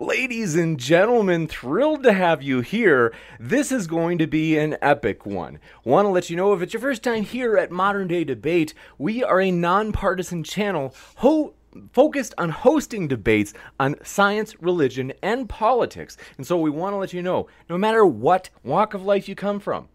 Ladies and gentlemen, thrilled to have you here. This is going to be an epic one. Want to let you know if it's your first time here at Modern Day Debate, we are a nonpartisan channel ho- focused on hosting debates on science, religion, and politics. And so we want to let you know no matter what walk of life you come from,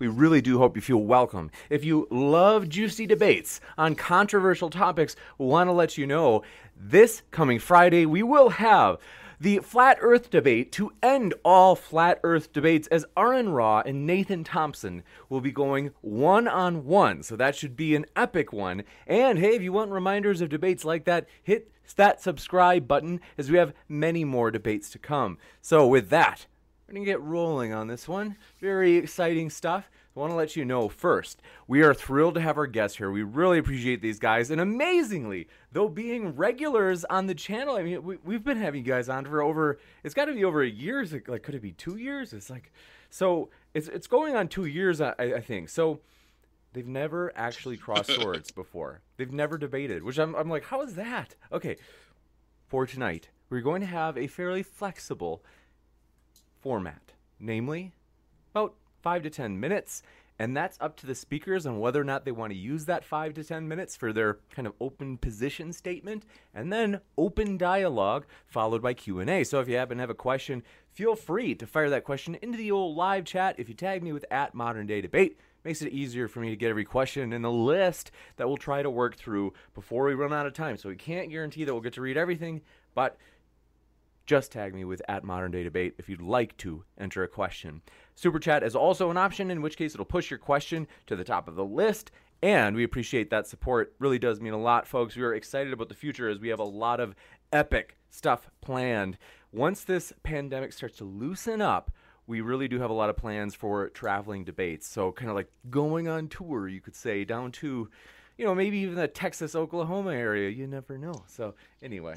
we really do hope you feel welcome. If you love juicy debates on controversial topics, we want to let you know this coming Friday we will have the Flat Earth debate to end all Flat Earth debates as Aaron Ra and Nathan Thompson will be going one on one. So that should be an epic one. And hey, if you want reminders of debates like that, hit that subscribe button as we have many more debates to come. So with that, we're going to get rolling on this one. Very exciting stuff. I want to let you know first, we are thrilled to have our guests here. We really appreciate these guys. And amazingly, though being regulars on the channel, I mean, we, have been having you guys on for over, it's got to be over a year. Like, could it be two years? It's like, so it's, it's going on two years, I, I think. So they've never actually crossed swords before. They've never debated, which I'm, I'm like, how is that? Okay, for tonight, we're going to have a fairly flexible format, namely, about five to 10 minutes. And that's up to the speakers on whether or not they want to use that five to 10 minutes for their kind of open position statement and then open dialogue followed by Q&A. So if you happen to have a question, feel free to fire that question into the old live chat. If you tag me with at modern day debate, makes it easier for me to get every question in the list that we'll try to work through before we run out of time. So we can't guarantee that we'll get to read everything, but just tag me with at modern day debate if you'd like to enter a question. Super chat is also an option, in which case it'll push your question to the top of the list. And we appreciate that support. Really does mean a lot, folks. We are excited about the future as we have a lot of epic stuff planned. Once this pandemic starts to loosen up, we really do have a lot of plans for traveling debates. So, kind of like going on tour, you could say, down to you know, maybe even the Texas, Oklahoma area. You never know. So, anyway,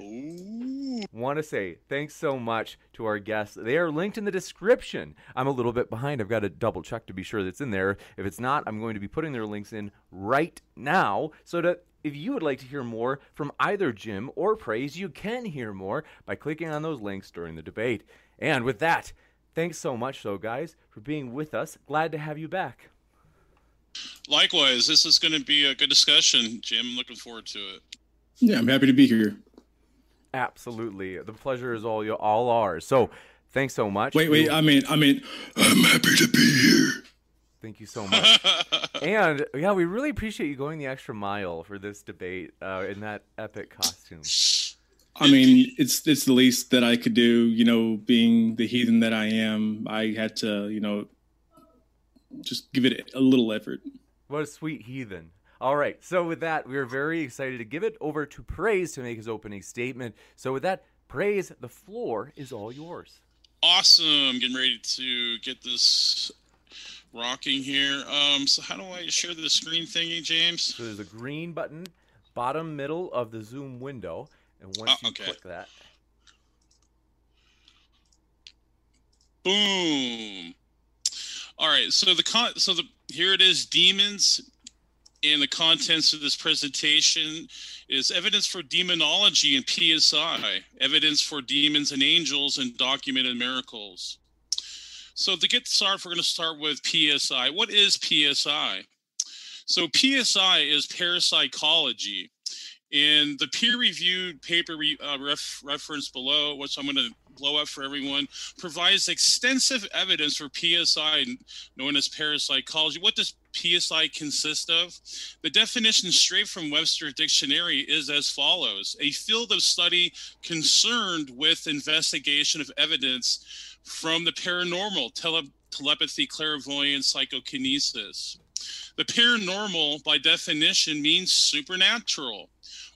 want to say thanks so much to our guests. They are linked in the description. I'm a little bit behind. I've got to double check to be sure that's in there. If it's not, I'm going to be putting their links in right now so that if you would like to hear more from either Jim or Praise, you can hear more by clicking on those links during the debate. And with that, thanks so much, though, guys, for being with us. Glad to have you back. Likewise, this is going to be a good discussion, Jim. I'm Looking forward to it. Yeah, I'm happy to be here. Absolutely, the pleasure is all you all ours. So, thanks so much. Wait, wait. I mean, I mean, I'm happy to be here. Thank you so much. and yeah, we really appreciate you going the extra mile for this debate uh, in that epic costume. I mean, it's it's the least that I could do. You know, being the heathen that I am, I had to, you know, just give it a little effort. What a sweet heathen. All right. So with that, we are very excited to give it over to Praise to make his opening statement. So with that, Praise, the floor is all yours. Awesome. Getting ready to get this rocking here. Um, so how do I share the screen thingy, James? So there's a green button, bottom middle of the Zoom window, and once oh, okay. you click that, boom. All right, so the con so the here it is, demons, and the contents of this presentation is evidence for demonology and PSI, evidence for demons and angels, and documented miracles. So to get started, we're going to start with PSI. What is PSI? So PSI is parapsychology. and the peer-reviewed paper re, uh, ref, reference below, which I'm going to blow up for everyone, provides extensive evidence for PSI, known as parapsychology. What does PSI consist of? The definition straight from Webster Dictionary is as follows a field of study concerned with investigation of evidence from the paranormal, tele- telepathy, clairvoyance, psychokinesis. The paranormal, by definition, means supernatural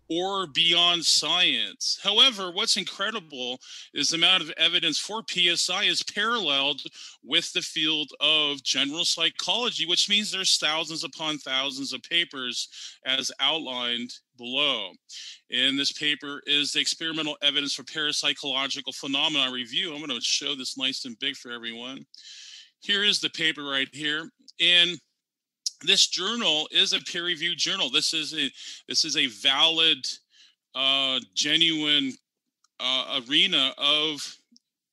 or beyond science. However, what's incredible is the amount of evidence for PSI is paralleled with the field of general psychology, which means there's thousands upon thousands of papers as outlined below. In this paper is the experimental evidence for parapsychological phenomena review. I'm going to show this nice and big for everyone. Here is the paper right here. And this journal is a peer-reviewed journal. This is a this is a valid, uh, genuine uh, arena of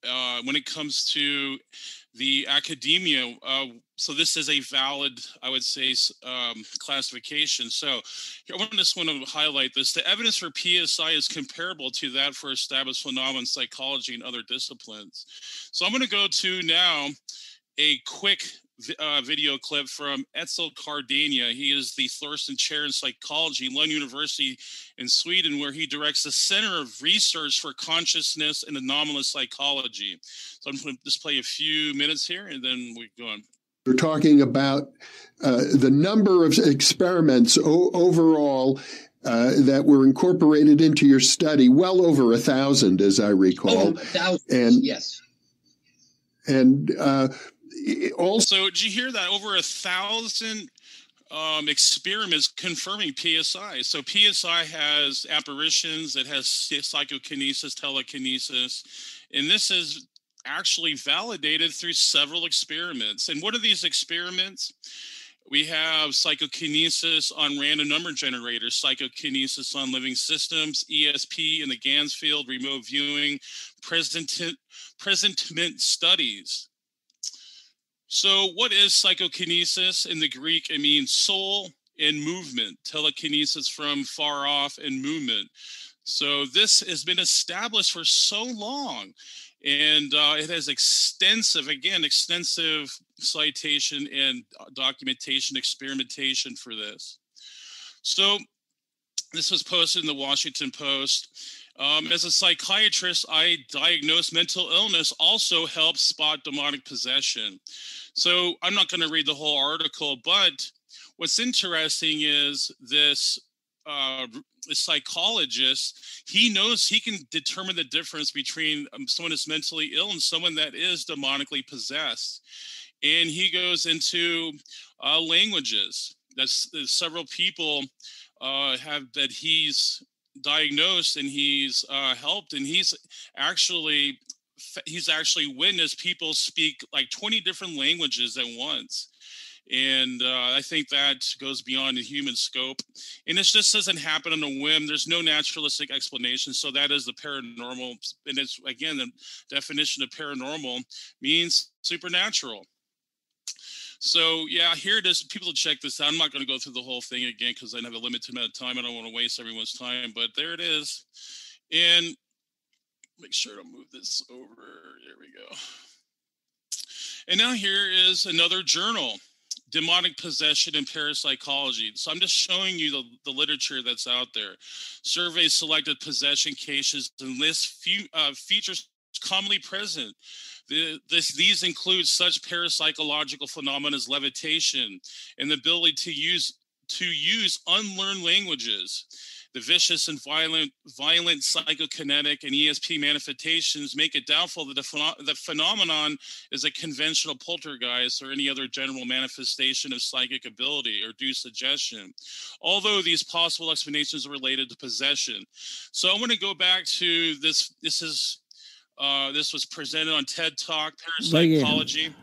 uh, when it comes to the academia. Uh, so this is a valid, I would say, um, classification. So here, I just want to highlight this. The evidence for PSI is comparable to that for established phenomena in psychology and other disciplines. So I'm going to go to now a quick uh, video clip from Etzel Cardeña. He is the Thorsten Chair in Psychology, Lund University in Sweden, where he directs the Center of Research for Consciousness and Anomalous Psychology. So I'm going to just play a few minutes here and then we go on. We're talking about uh, the number of experiments o- overall uh, that were incorporated into your study, well over a thousand, as I recall. Oh, a thousand, and yes. And uh, also, did you hear that? Over a thousand um, experiments confirming PSI. So PSI has apparitions, it has psychokinesis, telekinesis, and this is actually validated through several experiments. And what are these experiments? We have psychokinesis on random number generators, psychokinesis on living systems, ESP in the Ganzfeld, remote viewing, present, presentiment studies. So, what is psychokinesis in the Greek? It means soul and movement, telekinesis from far off and movement. So, this has been established for so long, and uh, it has extensive, again, extensive citation and uh, documentation, experimentation for this. So, this was posted in the Washington Post. Um, as a psychiatrist, I diagnose mental illness, also helps spot demonic possession. So I'm not going to read the whole article, but what's interesting is this uh, psychologist, he knows he can determine the difference between um, someone that's mentally ill and someone that is demonically possessed. And he goes into uh, languages. That's, several people uh, have that he's diagnosed and he's uh, helped, and he's actually he's actually witnessed people speak like 20 different languages at once. And uh, i think that goes beyond the human scope. And this just doesn't happen on a whim. There's no naturalistic explanation. So that is the paranormal and it's again the definition of paranormal means supernatural so yeah here it is people to check this out i'm not going to go through the whole thing again because i have a limited amount of time i don't want to waste everyone's time but there it is and make sure to move this over. There we go. And now here is another journal, Demonic Possession and Parapsychology. So I'm just showing you the, the literature that's out there. Surveys selected possession cases and lists few, uh, features commonly present. The, this, these include such parapsychological phenomena as levitation and the ability to use to use unlearned languages the vicious and violent, violent psychokinetic and ESP manifestations make it doubtful that the, phen- the phenomenon is a conventional poltergeist or any other general manifestation of psychic ability or due suggestion, although these possible explanations are related to possession. So I want to go back to this. This is uh, this was presented on TED Talk, Parapsychology.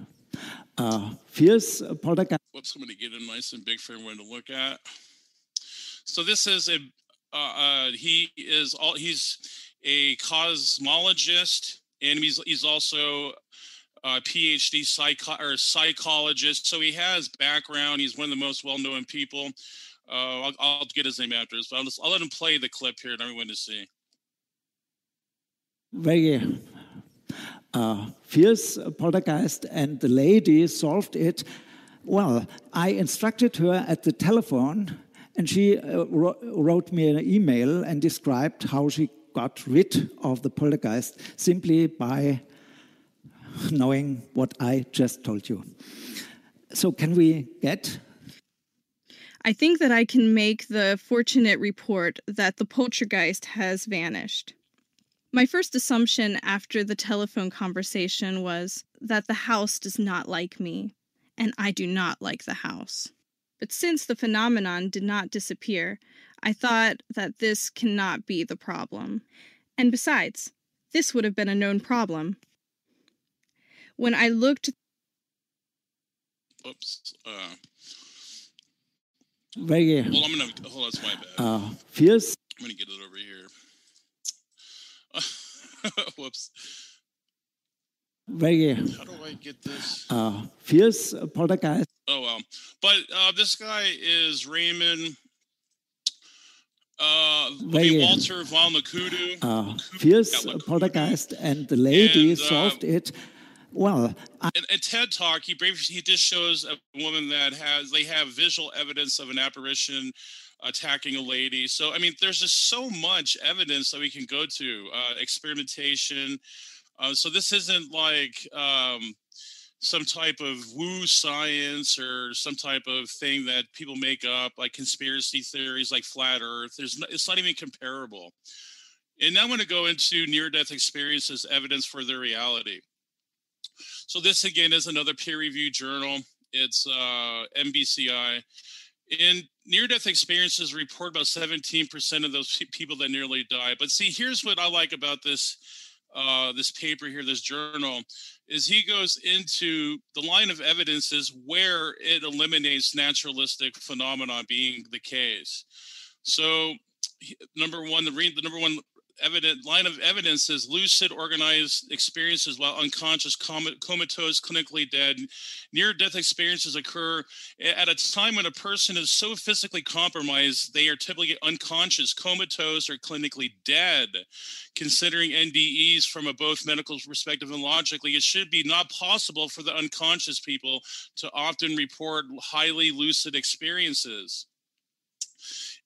Uh, fierce poltergeist. Whoops, I'm going to get it nice and big for everyone to look at. So this is a uh, uh, he is all he's a cosmologist and he's he's also a PhD psycho- or psychologist. So he has background. He's one of the most well-known people. Uh, I'll, I'll, get his name after this, but I'll, just, I'll let him play the clip here and everyone to see. Very uh, fierce poltergeist, and the lady solved it. Well, I instructed her at the telephone and she uh, wrote me an email and described how she got rid of the poltergeist simply by knowing what I just told you. So, can we get I think that I can make the fortunate report that the poltergeist has vanished. My first assumption after the telephone conversation was that the house does not like me, and I do not like the house. But since the phenomenon did not disappear, I thought that this cannot be the problem. And besides, this would have been a known problem. When I looked. Oops. Uh, very. well, I'm gonna hold on. That's my bad. uh, fierce. I'm gonna get it over here. Whoops. Very How do I get this? uh, fierce poltergeist. Oh well, but uh, this guy is Raymond. Uh, Very- Walter von Lucadou. uh, fierce Yeah, poltergeist, and the lady And, uh, solved it. Well, I, in, in TED Talk, he briefly he just shows a woman that has they have visual evidence of an apparition attacking a lady. So I mean, there's just so much evidence that we can go to. Uh, experimentation. Uh, so this isn't like um, some type of woo science or some type of thing that people make up, like conspiracy theories, like flat Earth. There's no, it's not even comparable. And now I'm going to go into near-death experiences, evidence for their reality. So this again is another peer-reviewed journal. It's uh, NCBI. In near-death experiences, report about 17% of those people that nearly die. But see, here's what I like about this uh, this paper here, this journal, is he goes into the line of evidences where it eliminates naturalistic phenomena being the case. So, number one, the, re- the number one evident line of evidence is lucid organized experiences while unconscious coma- comatose clinically dead. Near death experiences occur at a time when a person is so physically compromised they are typically unconscious comatose or clinically dead. Considering ndes from a both medical perspective and logically it should be not possible for the unconscious people to often report highly lucid experiences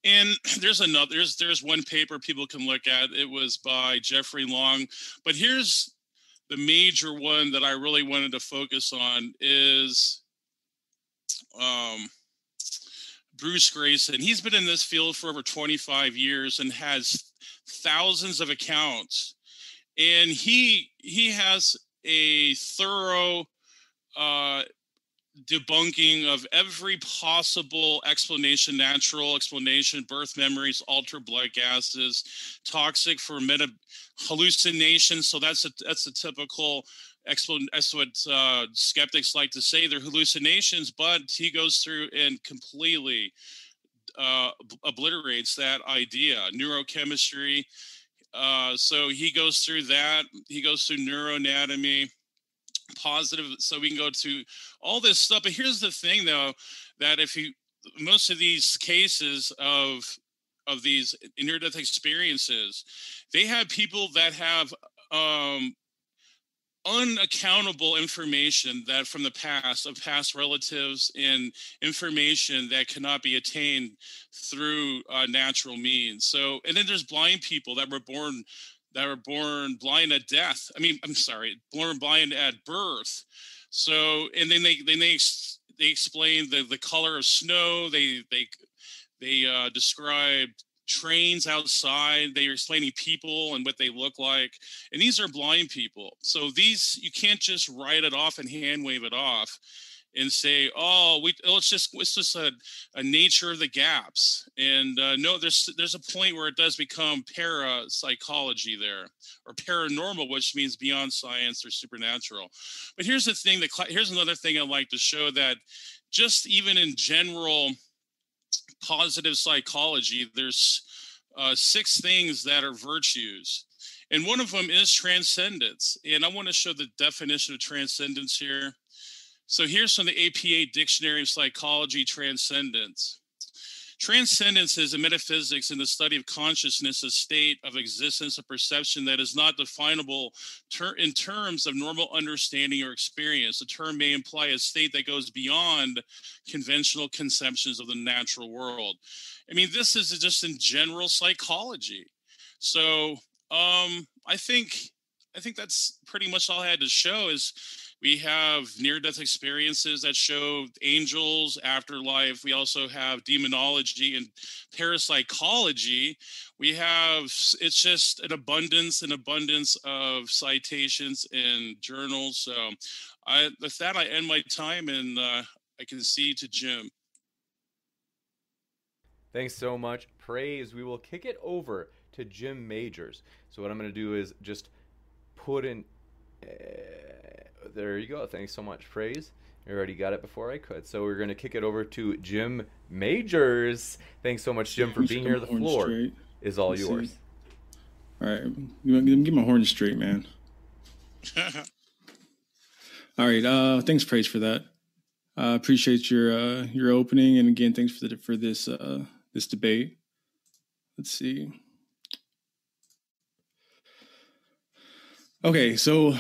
and there's another there's there's one paper people can look at. It was by jeffrey long. But here's the major one that i really wanted to focus on is um bruce greyson. He's been in this field for over 25 years and has thousands of accounts. And he he has a thorough uh debunking of every possible explanation natural explanation birth memories altered blood gases toxic for meta hallucinations so that's a that's a typical explanation that's what uh, skeptics like to say they're hallucinations but he goes through and completely uh, obliterates that idea neurochemistry. Uh, so he goes through that he goes through neuroanatomy positive so we can go to all this stuff. But here's the thing though that if you most of these cases of of these near death experiences they have people that have um unaccountable information that from the past of past relatives and information that cannot be attained through uh, natural means. So and then there's blind people that were born that were born blind at death. I mean, I'm sorry, born blind at birth. So, and then they then they they explain the the color of snow. They they they uh, describe trains outside. They are explaining people and what they look like. And these are blind people. So these you can't just write it off and hand wave it off and say, "Oh, we oh, it's just it's just a, a nature of the gaps." And uh, no, there's there's a point where it does become parapsychology there, or paranormal, which means beyond science or supernatural. But here's the thing that here's another thing I'd like to show that just even in general positive psychology, there's uh, six things that are virtues. And one of them is transcendence. And I want to show the definition of transcendence here. So here's from the APA Dictionary of Psychology Transcendence. Transcendence is a metaphysics in the study of consciousness, a state of existence, a perception that is not definable ter- in terms of normal understanding or experience. The term may imply a state that goes beyond conventional conceptions of the natural world. I mean, this is just in general psychology. So um, I think I think that's pretty much all I had to show. Is we have near-death experiences that show angels, afterlife. We also have demonology and parapsychology. We have it's just an abundance, an abundance of citations and journals. So, I with that I end my time and uh, I can see to Jim. Thanks so much. Praise. We will kick it over to Jim Majors. So what I'm going to do is just put in. Uh, there you go. Thanks so much. Praise. You already got it before I could. So we're going to kick it over to Jim Majors. Thanks so much, Jim, for being here. The floor straight. is all Let's yours. See. All right. Give my horn straight, man. all right. Uh, thanks, Praise, for that. I uh, appreciate your uh, your opening, and again, thanks for the, for this uh, this debate. Let's see. Okay, so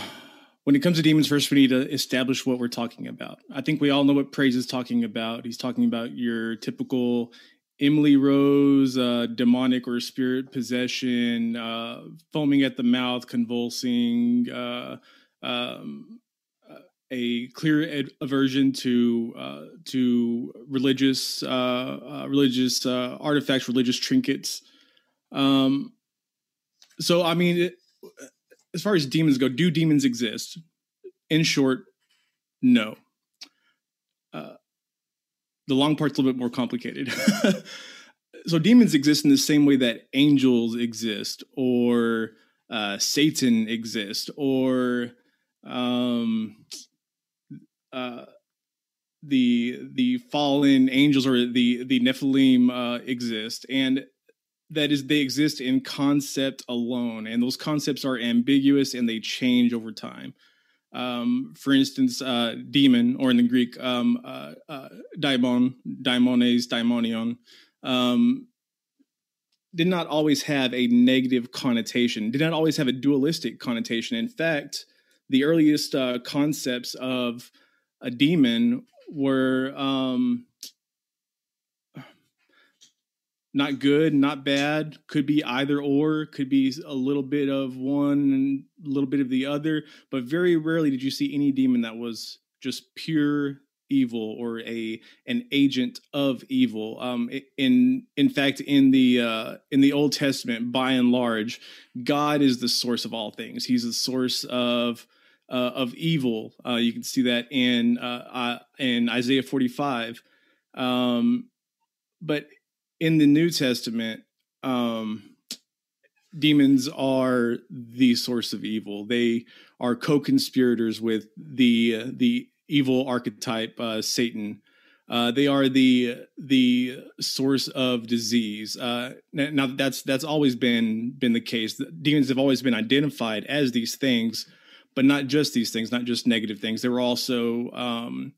when it comes to demons, first we need to establish what we're talking about. I think we all know what praise is talking about. He's talking about your typical Emily Rose, uh, demonic or spirit possession, uh, foaming at the mouth, convulsing, uh, um, a clear ad- aversion to uh, to religious uh, uh, religious artifacts, religious trinkets. Um, so, I mean, it, as far as demons go, do demons exist? In short, no. Uh, the long part's a little bit more complicated. so, demons exist in the same way that angels exist, or uh, Satan exists, or um, uh, the the fallen angels or the the Nephilim uh, exist, and that is they exist in concept alone, and those concepts are ambiguous and they change over time. Um, for instance, uh, demon, or in the Greek, um, uh, uh, daimon, daimones, daimonion, um, did not always have a negative connotation, did not always have a dualistic connotation. In fact, the earliest uh, concepts of a demon were um, not good, not bad, could be either or, could be a little bit of one and a little bit of the other, but very rarely did you see any demon that was just pure evil or a an agent of evil. Um, in in fact, in the uh, in the Old Testament, by and large, God is the source of all things. He's the source of uh, of evil. Uh, you can see that in uh, in Isaiah 45. Um, but in the New Testament, um, demons are the source of evil. They are co-conspirators with the the evil archetype uh, Satan. Uh, they are the the source of disease. Uh, now that's that's always been been the case. Demons have always been identified as these things, but not just these things, not just negative things. They were also um,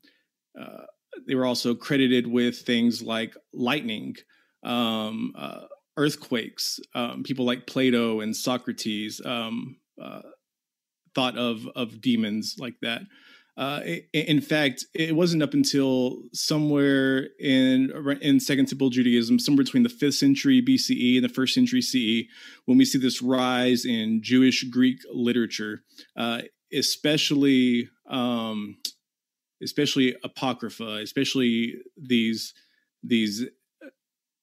uh, they were also credited with things like lightning, um, uh, earthquakes. Um, people like Plato and Socrates um, uh, thought of of demons like that. Uh, in fact, it wasn't up until somewhere in in Second Temple Judaism, somewhere between the fifth century BCE and the first century CE, when we see this rise in Jewish Greek literature, uh, especially um, especially apocrypha, especially these these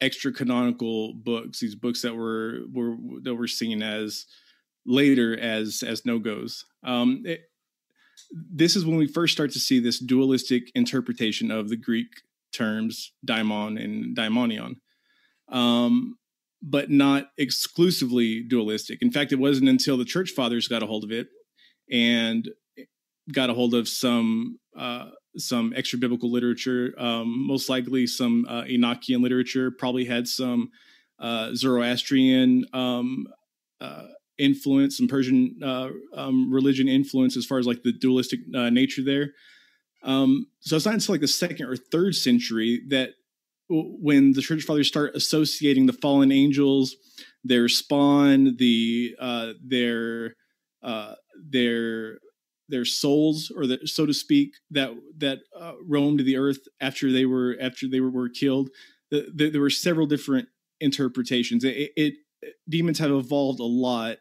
extra canonical books, these books that were were that were seen as later as as no goes. Um, it, this is when we first start to see this dualistic interpretation of the Greek terms daimon and daimonion, um, but not exclusively dualistic. In fact, it wasn't until the church fathers got a hold of it and got a hold of some uh, some extra biblical literature, um, most likely some uh, Enochian literature, probably had some uh, Zoroastrian um, uh, influence, some Persian uh, um, religion influence as far as like the dualistic uh, nature there. Um, so it's not until like the second or third century that when the church fathers start associating the fallen angels, their spawn, the uh, their their their souls, or the, so to speak, that that uh, roamed the earth after they were after they were, were killed. The, the, there were several different interpretations. It, it, demons have evolved a lot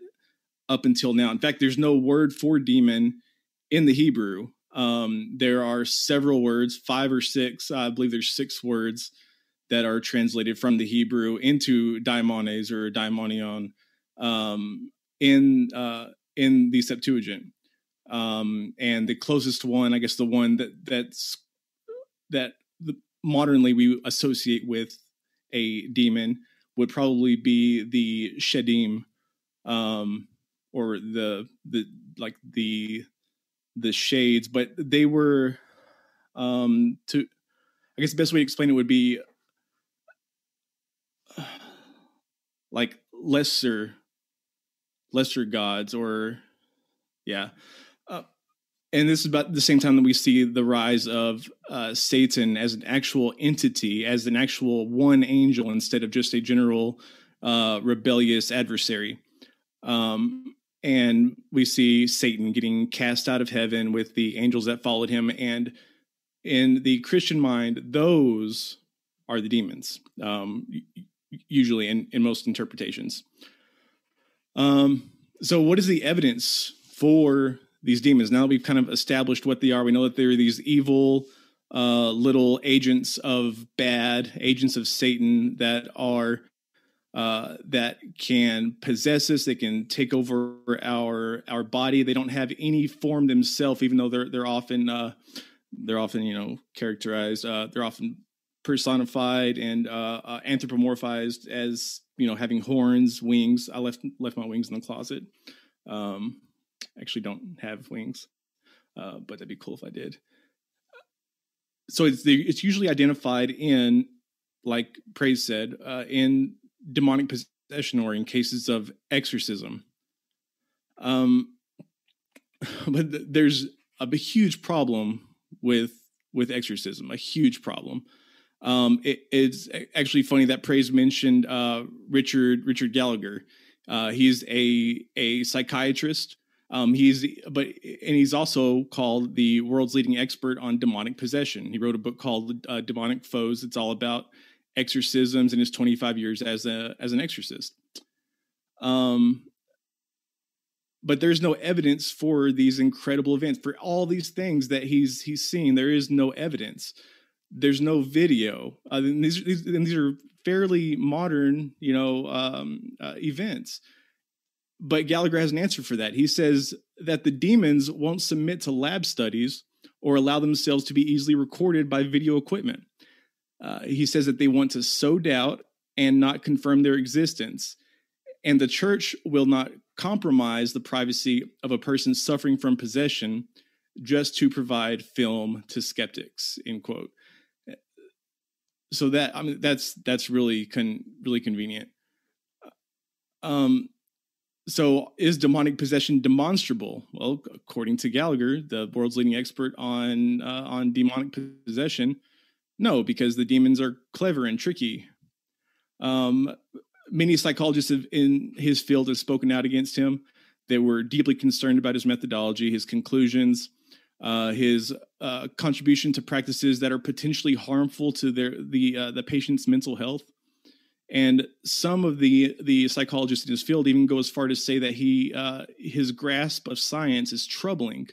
up until now. In fact, there's no word for demon in the Hebrew. Um, there are several words, five or six, I believe there's six words that are translated from the Hebrew into daimones or daimonion um, in uh, in the Septuagint. Um, and the closest one, I guess, the one that that's that the, modernly we associate with a demon would probably be the shedim, um, or the the like the the shades, but they were um to I guess the best way to explain it would be like lesser lesser gods or yeah and this is about the same time that we see the rise of uh, satan as an actual entity as an actual one angel instead of just a general uh, rebellious adversary um, and we see Satan getting cast out of heaven with the angels that followed him. And in the Christian mind, those are the demons, um, usually in, in most interpretations. Um, so, what is the evidence for these demons? Now that we've kind of established what they are, we know that they're these evil uh, little agents of bad, agents of Satan that are uh, that can possess us. They can take over our our body. They don't have any form themselves, even though they're they're often uh, they're often you know characterized. Uh, they're often personified and uh, uh, anthropomorphized as you know having horns, wings. I left left my wings in the closet. Um, actually, don't have wings, uh, but that'd be cool if I did. So it's the, it's usually identified in, like Praise said, uh, in demonic possession or in cases of exorcism. Um, but th- there's a huge problem with with exorcism, a huge problem. Um, it, it's actually funny that Praise mentioned uh, Richard Richard Gallagher. Uh, he's a a psychiatrist. Um, he's but and he's also called the world's leading expert on demonic possession. He wrote a book called uh, Demonic Foes. It's all about exorcisms in his 25 years as a as an exorcist. Um, but there's no evidence for these incredible events for all these things that he's he's seen. There is no evidence. There's no video. Uh, and these, these and these are fairly modern, you know, um, uh, events. But Gallagher has an answer for that. He says that the demons won't submit to lab studies or allow themselves to be easily recorded by video equipment. Uh, he says that they want to sow doubt and not confirm their existence. And the church will not compromise the privacy of a person suffering from possession just to provide film to skeptics. End quote. So that I mean that's that's really con, really convenient. Um, so is demonic possession demonstrable? Well, according to Gallagher, the world's leading expert on uh, on demonic possession, no, because the demons are clever and tricky. Um, many psychologists in his field have spoken out against him. They were deeply concerned about his methodology, his conclusions, uh, his uh, contribution to practices that are potentially harmful to their the uh, the patient's mental health. And some of the the psychologists in his field even go as far to say that he uh, his grasp of science is troubling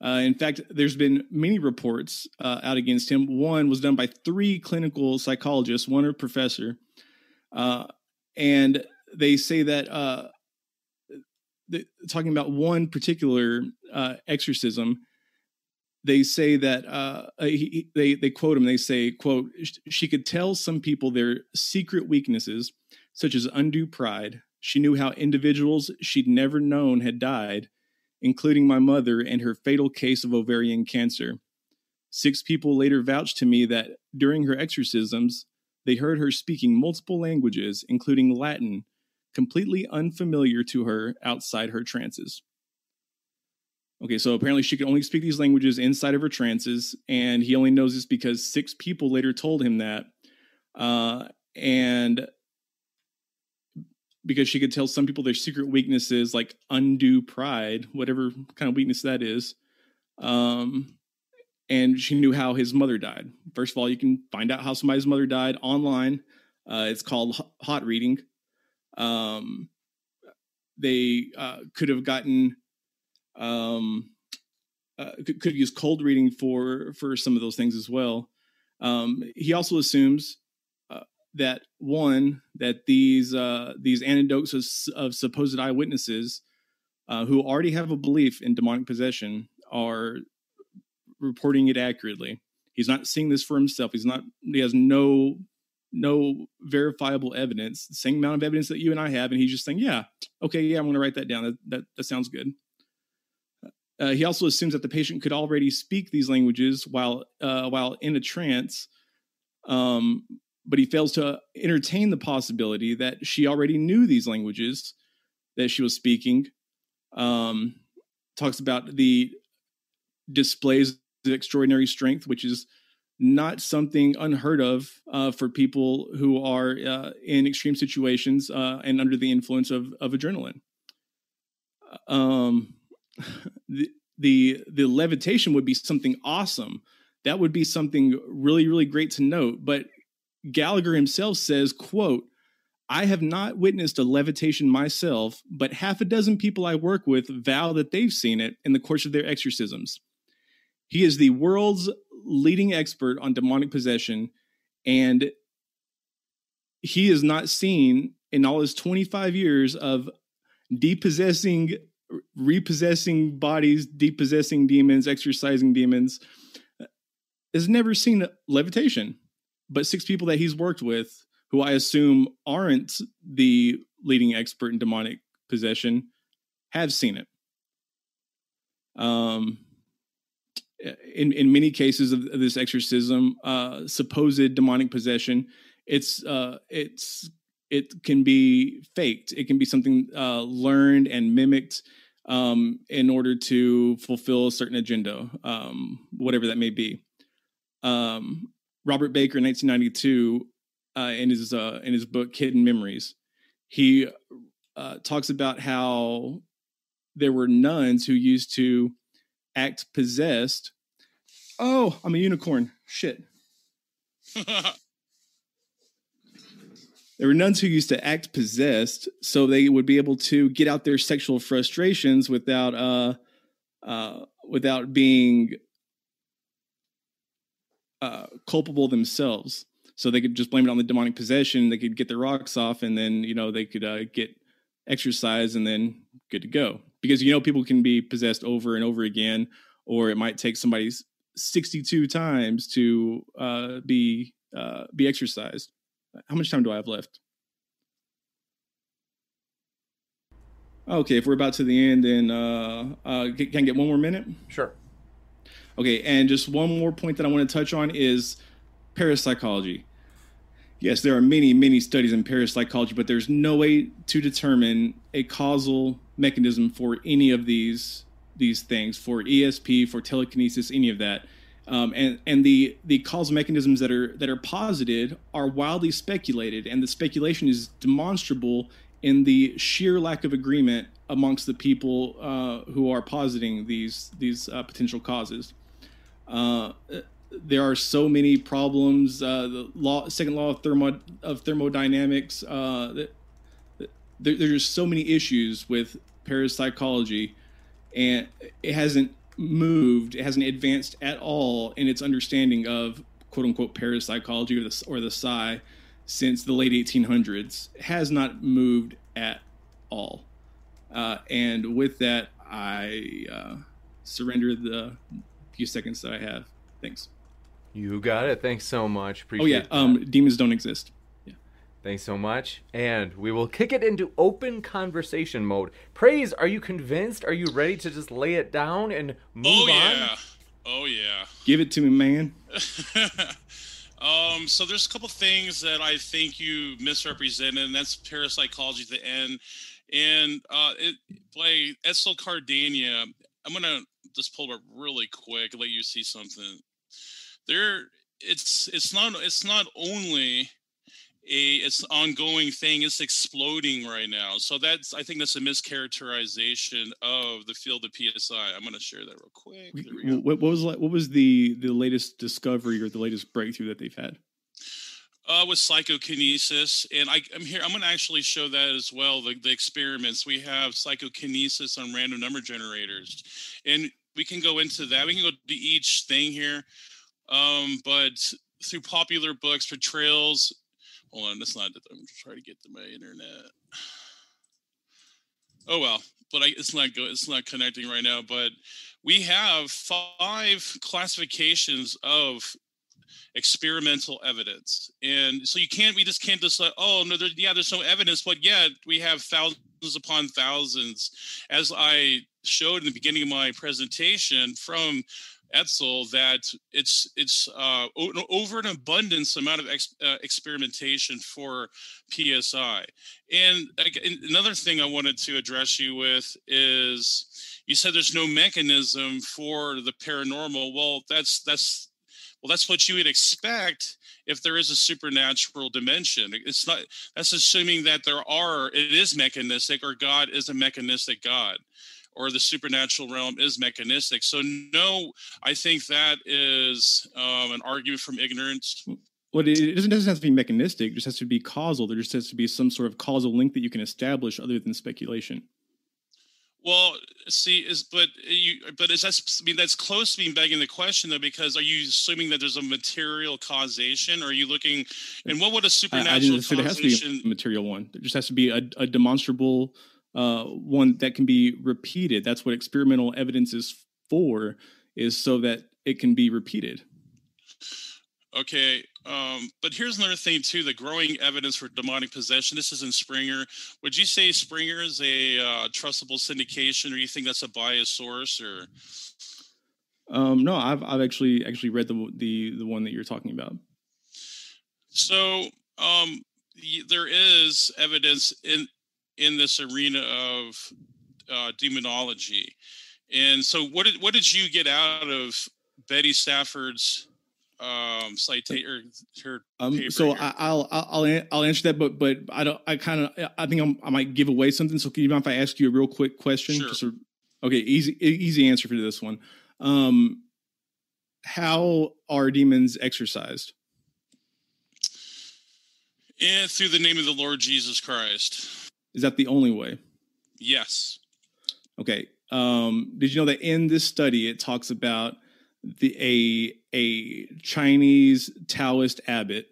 uh, in fact, there's been many reports uh, out against him. One was done by three clinical psychologists, one a professor, uh, and they say that uh, talking about one particular uh, exorcism, they say that uh, he, they they quote him. They say, "quote She could tell some people their secret weaknesses, such as undue pride. She knew how individuals she'd never known had died, including my mother and her fatal case of ovarian cancer. Six people later vouched to me that during her exorcisms, they heard her speaking multiple languages, including Latin, completely unfamiliar to her outside her trances. Okay, so apparently she could only speak these languages inside of her trances, and he only knows this because six people later told him that. Uh, and because she could tell some people their secret weaknesses like undue pride, whatever kind of weakness that is. Um, and she knew how his mother died. First of all, you can find out how somebody's mother died online. Uh, it's called hot reading. Um, they uh, could have gotten um, uh, could, could use cold reading for for some of those things as well. Um, he also assumes uh, that one that these uh, these anecdotes of, of supposed eyewitnesses uh, who already have a belief in demonic possession are reporting it accurately. He's not seeing this for himself. He's not. He has no no verifiable evidence. Same amount of evidence that you and I have, and he's just saying, "Yeah, okay, yeah, I'm going to write that down. That that, that sounds good." Uh, he also assumes that the patient could already speak these languages while uh, while in a trance, um, but he fails to entertain the possibility that she already knew these languages that she was speaking. Um, talks about the displays of extraordinary strength, which is not something unheard of uh, for people who are uh, in extreme situations uh, and under the influence of, of adrenaline. Um, the, the the levitation would be something awesome. That would be something really really great to note. But Gallagher himself says, "quote I have not witnessed a levitation myself, but half a dozen people I work with vow that they've seen it in the course of their exorcisms. He is the world's leading expert on demonic possession, and he has not seen in all his 25 years of depossessing repossessing bodies, depossessing demons, exorcising demons, has never seen levitation. But six people that he's worked with, who I assume aren't the leading expert in demonic possession, have seen it. Um, in in many cases of, this exorcism, uh, supposed demonic possession, it's uh, it's it can be faked. It can be something uh, learned and mimicked um, in order to fulfill a certain agenda, um, whatever that may be. Um, Robert Baker, in 1992, uh, in his uh, in his book Hidden Memories, he uh, talks about how there were nuns who used to act possessed. Oh, I'm a unicorn. Shit. there were nuns who used to act possessed so they would be able to get out their sexual frustrations without uh uh without being uh culpable themselves. So they could just blame it on the demonic possession. They could get their rocks off and then you know they could uh, get exercise and then good to go. Because you know people can be possessed over and over again or it might take somebody 62 times to uh, be uh, be exercised how much time do I have left? Okay, if we're about to the end, then uh, uh, can I get one more minute? Sure. Okay, and just one more point that I want to touch on is parapsychology. Yes, there are many, many studies in parapsychology, but there's no way to determine a causal mechanism for any of these these things, for ESP, for telekinesis, any of that. Um, and and the the causal mechanisms that are that are posited are wildly speculated, and the speculation is demonstrable in the sheer lack of agreement amongst the people uh, who are positing these these uh, potential causes. Uh, there are so many problems. Uh, the law, second law of thermo of thermodynamics. Uh, that, that there, there's so many issues with parapsychology, and it hasn't moved, it hasn't advanced at all in its understanding of quote unquote parapsychology or the or the psi since the late 1800s. Has not moved at all. Uh, and with that, I uh, surrender the few seconds that I have. Thanks. You got it. Thanks so much. Appreciate oh yeah, um, demons don't exist. Thanks so much. And we will kick it into open conversation mode. Praise, are you convinced? Are you ready to just lay it down and move on? oh, yeah. on? Oh, yeah. Give it to me, man. um, so there's a couple things that I think you misrepresented, and that's parapsychology at the end. And uh, it, play Etzel Cardeña, I'm going to just pull it up really quick, let you see something. There, it's it's not it's not only a it's ongoing thing it's exploding right now so that's i think that's a mischaracterization of the field of psi i'm going to share that real quick what, was what was the the latest discovery or the latest breakthrough that they've had Uh, with psychokinesis, and I, am here. I'm going to actually show that as well. The, the experiments we have psychokinesis on random number generators, and we can go into that. We can go to each thing here, um, but through popular books, portrayals. Hold on, that's not. I'm trying to get to my internet. Oh well, but I, it's not good. It's not connecting right now. But we have five classifications of experimental evidence. And so you can't, we just can't just like, oh, no, there, yeah, there's no evidence, but yet we have thousands upon thousands. As I showed in the beginning of my presentation from Etzel, that it's it's uh, over an abundance amount of ex, uh, experimentation for PSI. And another thing I wanted to address you with is you said there's no mechanism for the paranormal. Well, that's that's well, that's what you would expect if there is a supernatural dimension. It's not that's assuming that there are it is mechanistic or God is a mechanistic God or the supernatural realm is mechanistic. So no, I think that is um, an argument from ignorance. Well, it doesn't, doesn't have to be mechanistic. It just has to be causal. There just has to be some sort of causal link that you can establish other than speculation. Well, see, is but you, but is that? I mean, that's close to being begging the question though, because are you assuming that there's a material causation? Or are you looking, and what would a supernatural I, I didn't causation? It has to be a material one. There just has to be a, a demonstrable uh, one that can be repeated. That's what experimental evidence is for, is so that it can be repeated. Okay, um, but here's another thing too: the growing evidence for demonic possession. This is in Springer. Would you say Springer is a uh, trustable syndication, or you think that's a biased source, or? Um, no, I've I've actually actually read the the the one that you're talking about. So um, there is evidence in in this arena of uh, demonology, and so what did what did you get out of Betty Stafford's um citation her um so I, will i'll i'll answer that but but i don't i kind of i think I'm, i might give away something. So can you mind if i ask you a real quick question? Sure. Just a, okay easy easy answer for this one. Um how are demons exorcised and through the name of the lord jesus christ is that the only way yes okay um did you know that in this study it talks about the a a Chinese Taoist abbot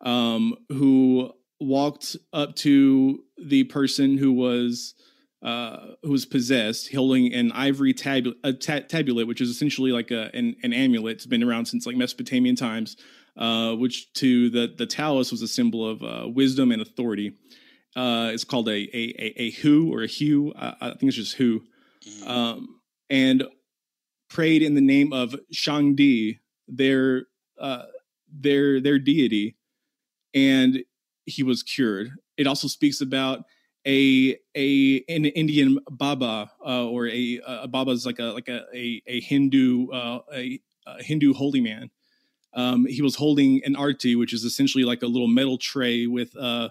um, who walked up to the person who was uh, who was possessed, holding an ivory tabu- a ta- tablet, which is essentially like a, an, an amulet. It's been around since like Mesopotamian times, uh, which to the the Taoist was a symbol of uh, wisdom and authority. Uh, it's called a a a, a hu or a hu. I, I think it's just hu. Mm-hmm. Um, and prayed in the name of Shangdi, their uh, their their deity, and he was cured. It also speaks about a a an Indian Baba uh, or a, a Baba is like a like a a, a Hindu uh, a, a, Hindu holy man. Um, he was holding an arti, which is essentially like a little metal tray with uh,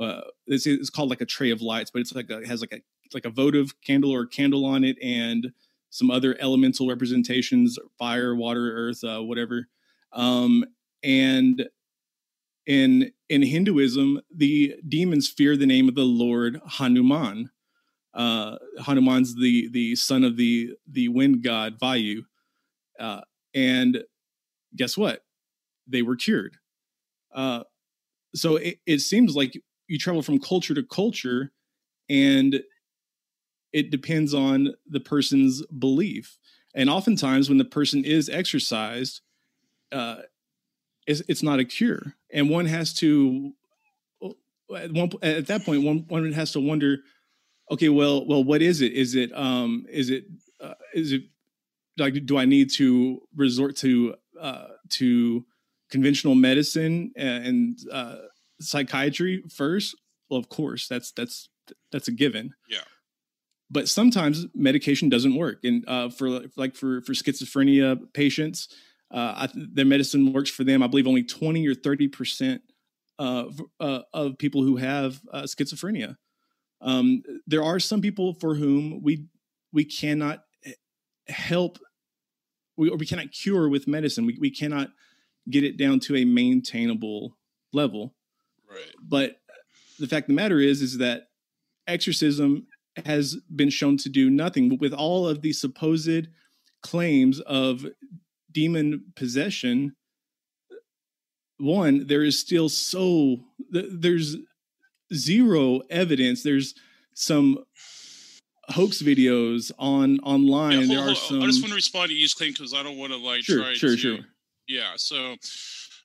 uh it's, it's called like a tray of lights, but it's like a, it has like a like a votive candle or candle on it and some other elemental representations fire water earth uh, whatever. Um, and in in hinduism the demons fear the name of the lord hanuman. Uh, hanuman's the the son of the the wind god vayu. Uh, and guess what? They were cured. Uh, so it, it seems like you travel from culture to culture and it depends on the person's belief. And oftentimes, when the person is exorcised, uh, it's, it's not a cure. And one has to, at, one, at that point, one, one has to wonder, okay, well, well, what is it? Is it, um, is it, uh, is it, like, do I need to resort to, uh, to conventional medicine and uh, psychiatry first? Well, of course, that's that's that's a given. Yeah but sometimes medication doesn't work and uh, for like for for schizophrenia patients uh, I, their medicine works for them i believe only 20 or 30 percent of, uh, of people who have uh, schizophrenia um, there are some people for whom we we cannot help we, or we cannot cure with medicine we, we cannot get it down to a maintainable level. Right. But the fact of the matter is, is that exorcism has been shown to do nothing But with all of the supposed claims of demon possession. One, there is still so there's zero evidence. There's some hoax videos on online. Yeah, there hold- are some. I just want to respond to each claim because I don't want to like Sure, try sure, to. sure. Yeah. So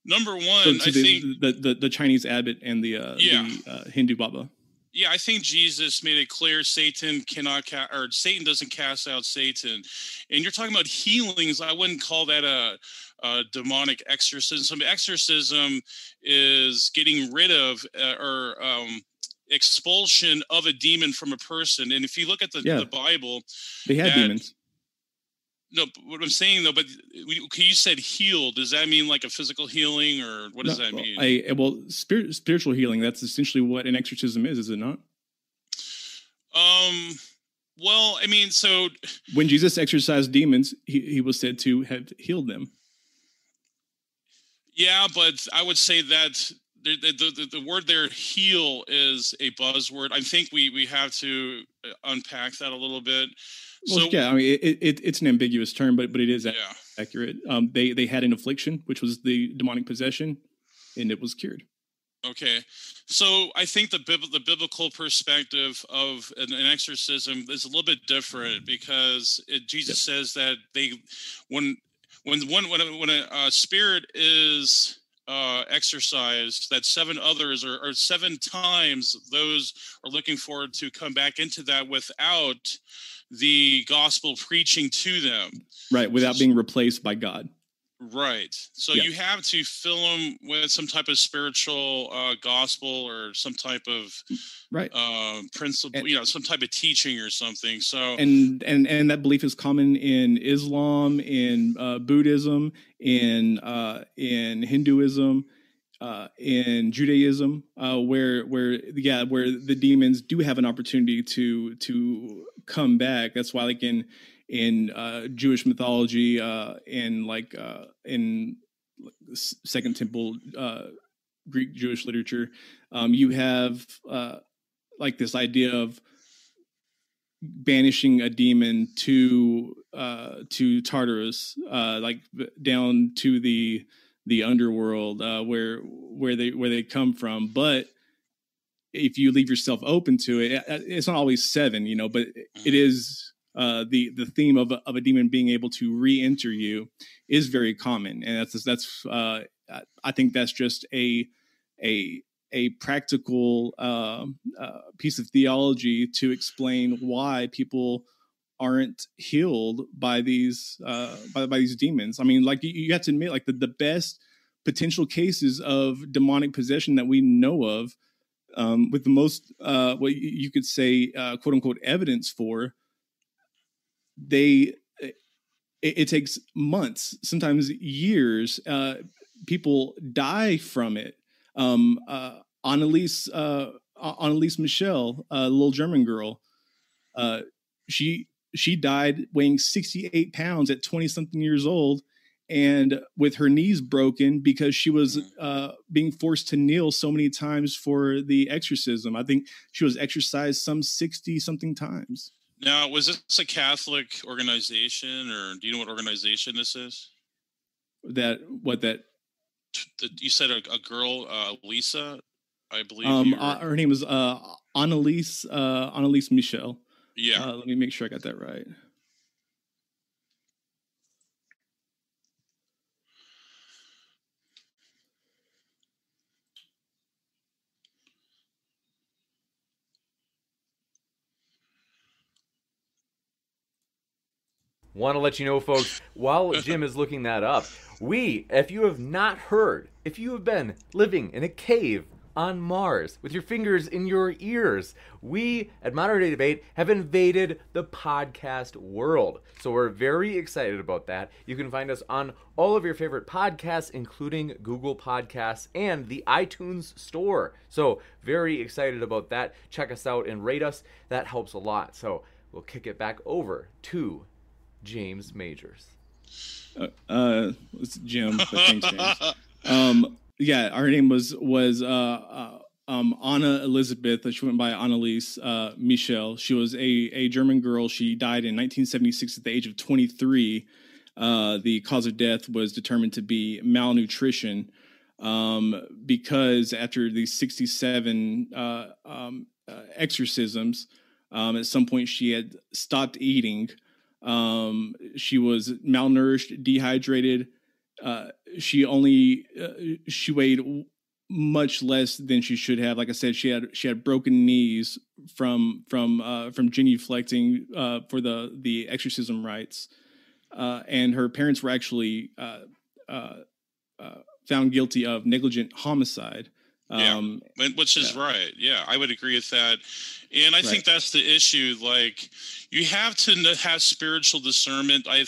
number one, so- I the, think the, the the Chinese abbot and the uh, Yeah. the uh, Hindu Baba. yeah, I think Jesus made it clear Satan cannot ca- or Satan doesn't cast out Satan. And you're talking about healings. I wouldn't call that a, a demonic exorcism. Exorcism is getting rid of uh, or um, expulsion of a demon from a person. And if you look at the, Yeah. the Bible, They had That- demons. No, but what I'm saying though, but you said healed. Does that mean like a physical healing, or what does No, that well, mean? I, well, spirit, spiritual healing. That's essentially what an exorcism is, is it not? um, well, I mean, so When Jesus exorcised demons, he, he was said to have healed them. Yeah, but I would say that the, the, the, the word there, heal, is a buzzword. I think we, we have to uh, unpack that a little bit. Well, so, yeah, I mean, it, it, it's an ambiguous term, but but it is yeah. accurate. Um, they they had an affliction, which was the demonic possession, and it was cured. Okay, so I think the bib- the biblical perspective of an, an exorcism is a little bit different because it, Jesus says that they when when one when a, when a uh, spirit is uh, exorcised, that seven others or, or seven times those are looking forward to come back into that without the gospel preaching to them. Right, without being replaced by God. Right. So Yeah. you have to fill them with some type of spiritual uh, gospel or some type of Right. uh, principle, And- you know, some type of teaching or something. So and and and that belief is common in Islam, in uh, Buddhism, in uh, in Hinduism, uh, in Judaism, uh, where where yeah, where the demons do have an opportunity to to come back. That's why, like in in uh, Jewish mythology, uh, in like uh, in Second Temple uh, Greek Jewish literature, um, you have uh, like this idea of banishing a demon to uh to Tartarus uh like down to the the underworld uh where where they where they come from but if you leave yourself open to it it- it's not always seven you know but it is uh the the theme of a, of a demon being able to re-enter you is very common and that's that's uh I- I think that's just a a a practical um, uh, piece of theology to explain why people aren't healed by these uh, by, by these demons. I mean, like you, you have to admit, like the, the best potential cases of demonic possession that we know of, um, with the most uh, what you, could say uh, quote unquote evidence for, they it, it takes months, sometimes years. Uh, people die from it um, uh, Anneliese, uh, Anneliese Michel, a little German girl, uh, she she died weighing 68 pounds at 20 something years old and with her knees broken because she was uh, being forced to kneel so many times for the exorcism. I think she was exorcised some 60 something times. now, was this a Catholic organization, or do you know what organization this is? That what that You said a, a girl, uh, Lisa, I believe. um uh, her name was uh Anneliese uh Anneliese Michel. yeah. Uh, let me make sure I got that right. Want to let you know, folks, while Jim is looking that up, we, if you have not heard, if you have been living in a cave on Mars with your fingers in your ears, we at Modern Day Debate have invaded the podcast world. So we're very excited about that. You can find us on all of your favorite podcasts, including Google Podcasts and the iTunes Store. So very excited about that. Check us out and rate us. That helps a lot. So we'll kick it back over to James Majors. Uh, uh it's Jim, but thanks, James. Um, yeah, her name was was uh, uh, um, Anna Elizabeth. She went by Anneliese uh, Michel. She was a a German girl. She died in 1976 at the age of 23. Uh, the cause of death was determined to be malnutrition um, because after these 67 uh, um, uh, exorcisms, um, at some point she had stopped eating. Um, she was malnourished, dehydrated. Uh, she only uh, she weighed much less than she should have. Like I said, she had she had broken knees from from uh, from genuflecting uh, for the the exorcism rites, uh, and her parents were actually uh, uh, uh, found guilty of negligent homicide. Um, yeah, which is yeah. right. Yeah, I would agree with that, and I right. think that's the issue. Like, you have to have spiritual discernment. I.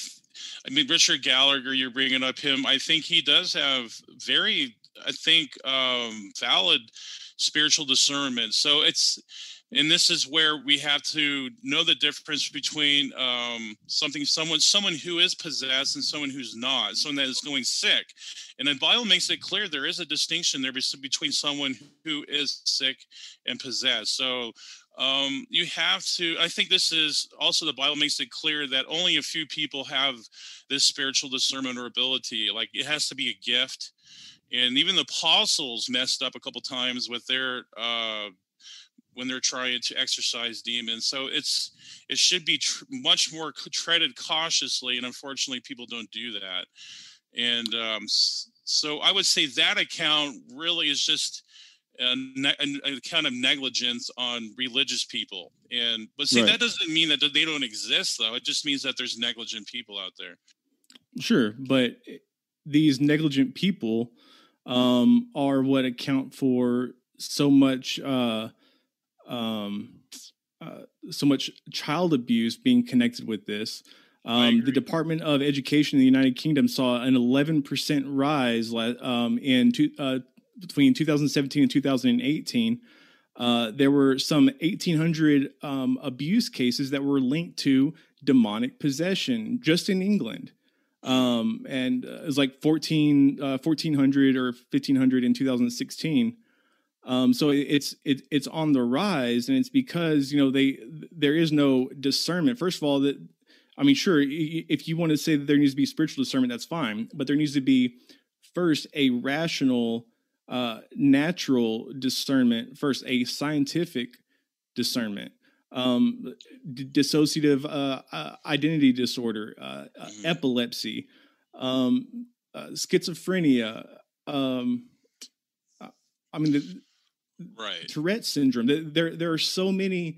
I mean, Richard Gallagher, you're bringing up him. I think he does have very I think, um, valid spiritual discernment. So it's, and this is where we have to know the difference between um, something, someone, someone who is possessed and someone who's not, someone that is going sick. And the Bible makes it clear there is a distinction there between someone who is sick and possessed. So um, you have to i think this is also the bible makes it clear that only a few people have this spiritual discernment or ability like it has to be a gift and even the apostles messed up a couple times with their uh, when they're trying to exorcise demons. So it's it should be tr- much more treaded cautiously, and unfortunately, people don't do that. And um, so I would say that account really is just a, a, kind of negligence on religious people. And but see, right. that doesn't mean that they don't exist, though. It just means that there's negligent people out there. Sure, but these negligent people um, are what account for so much uh, um, uh, so much child abuse being connected with this. Um, the Department of Education in the United Kingdom saw an 11% rise um, in two, uh, between 2017 and 2018. Uh, there were some 1,800 um, abuse cases that were linked to demonic possession just in England um, and uh, it was like 14, uh, 1400 or 1500 in 2016. Um, so it's it, it's on the rise, and it's because you know they there is no discernment. First of all, that I mean, sure, if you want to say that there needs to be spiritual discernment, that's fine, but there needs to be first a rational, uh, natural discernment. First, a scientific discernment um, d- dissociative uh, uh, identity disorder, uh, uh mm-hmm. epilepsy, um, uh, schizophrenia. Um, I mean, the, right. Tourette syndrome. There, there are so many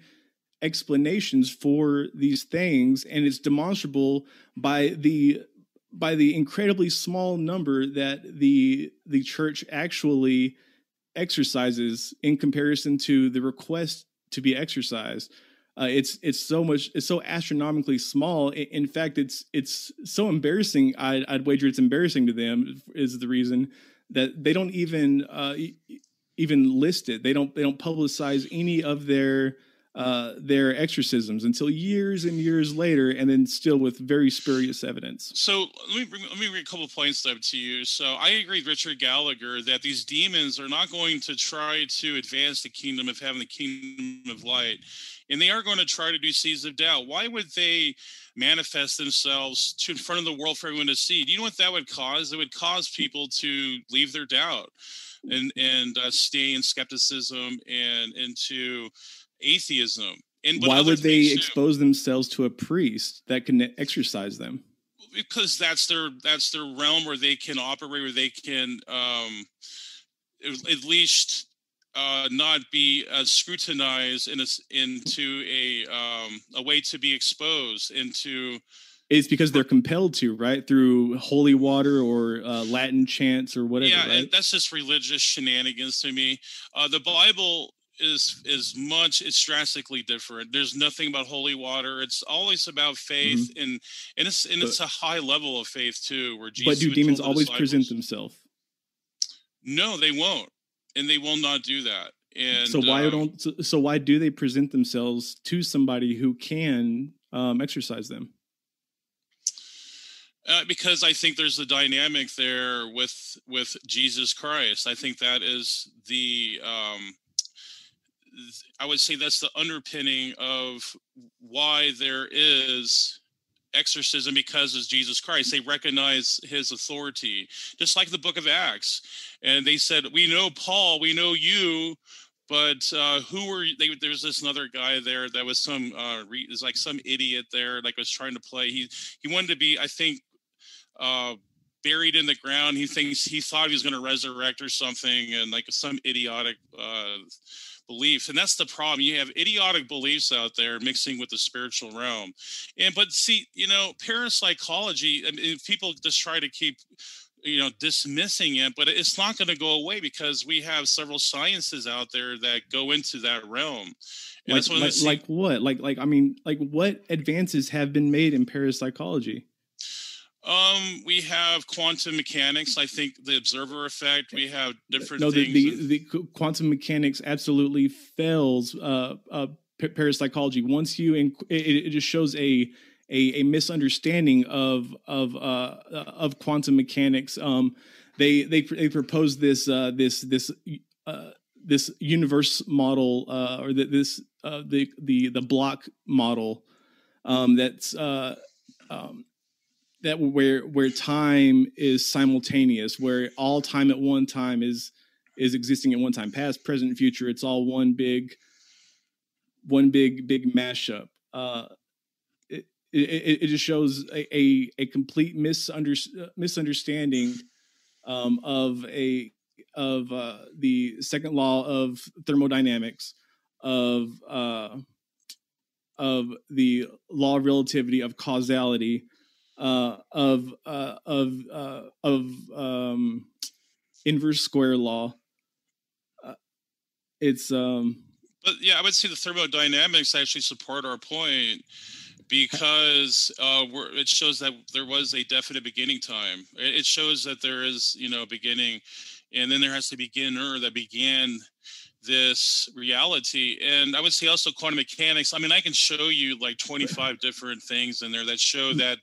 explanations for these things, and it's demonstrable by the by the incredibly small number that the the church actually exorcises in comparison to the request to be exorcised. Uh, it's it's so much it's so astronomically small. In fact, it's it's so embarrassing. I'd, I'd wager it's embarrassing to them is the reason that they don't even uh, even list it. They don't they don't publicize any of their uh, their exorcisms until years and years later, and then still with very spurious evidence. So let me bring, let me bring a couple points up to you. So I agree with Richard Gallagher that these demons are not going to try to advance the kingdom of heaven, the kingdom of light, and they are going to try to do seeds of doubt. Why would they manifest themselves to in front of the world for everyone to see? Do you know what that would cause? It would cause people to leave their doubt and and uh, stay in skepticism and into atheism. And why would they expose too. themselves to a priest that can exorcise them? Because that's their that's their realm where they can operate, where they can um, at least uh, not be uh, scrutinized in a, into a um, a way to be exposed into. It's because they're compelled to, right, through holy water or uh, Latin chants or whatever. Yeah, right? that's just religious shenanigans to me. Uh, the Bible is is much it's drastically different there's nothing about holy water it's always about faith mm-hmm. and and it's and but, it's a high level of faith too where jesus but do demons always present themselves no they won't and they will not do that and so why um, don't so, so, why do they present themselves to somebody who can um, exorcise them Uh, because I think there's a dynamic there with with Jesus Christ. I think that is the um, I would say that's the underpinning of why there is exorcism because of Jesus Christ. They recognize his authority, just like the book of Acts. And they said, We know Paul, we know you, but uh, who were they? There's this another guy there that was some, uh, re, is like some idiot there, like was trying to play. He, he wanted to be, I think, uh, buried in the ground. He thinks he thought he was going to resurrect or something, and like some idiotic uh, belief and that's the problem. You have idiotic beliefs out there mixing with the spiritual realm. And but see you know parapsychology I mean, people just try to keep you know dismissing it but it's not going to go away because we have several sciences out there that go into that realm. And like, like, like what? Like like i mean like what advances have been made in parapsychology um, we have quantum mechanics. I think the observer effect. We have different. No, the the, the, quantum mechanics absolutely fails uh, uh, parapsychology. Once you, inc- it, it just shows a a, a misunderstanding of of uh, of quantum mechanics. Um, they they they propose this uh, this this uh, this universe model uh, or the, this uh, the the the block model um, that's uh, um, that where where time is simultaneous, where all time at one time is is existing at one time, past, present, future. It's all one big one big big mashup. Uh, it, it, it just shows a, a, a complete misunder, misunderstanding um, of a of uh, the second law of thermodynamics of uh, of the law of relativity of causality uh, of uh, of uh, of um, inverse square law. Uh, it's um, but yeah, I would say the thermodynamics actually support our point because uh, it shows that there was a definite beginning time. It shows that there is, you know, a beginning, and then there has to be a beginner that began this reality. And I would say also quantum mechanics. I mean, I can show you like 25 different things in there that show mm. that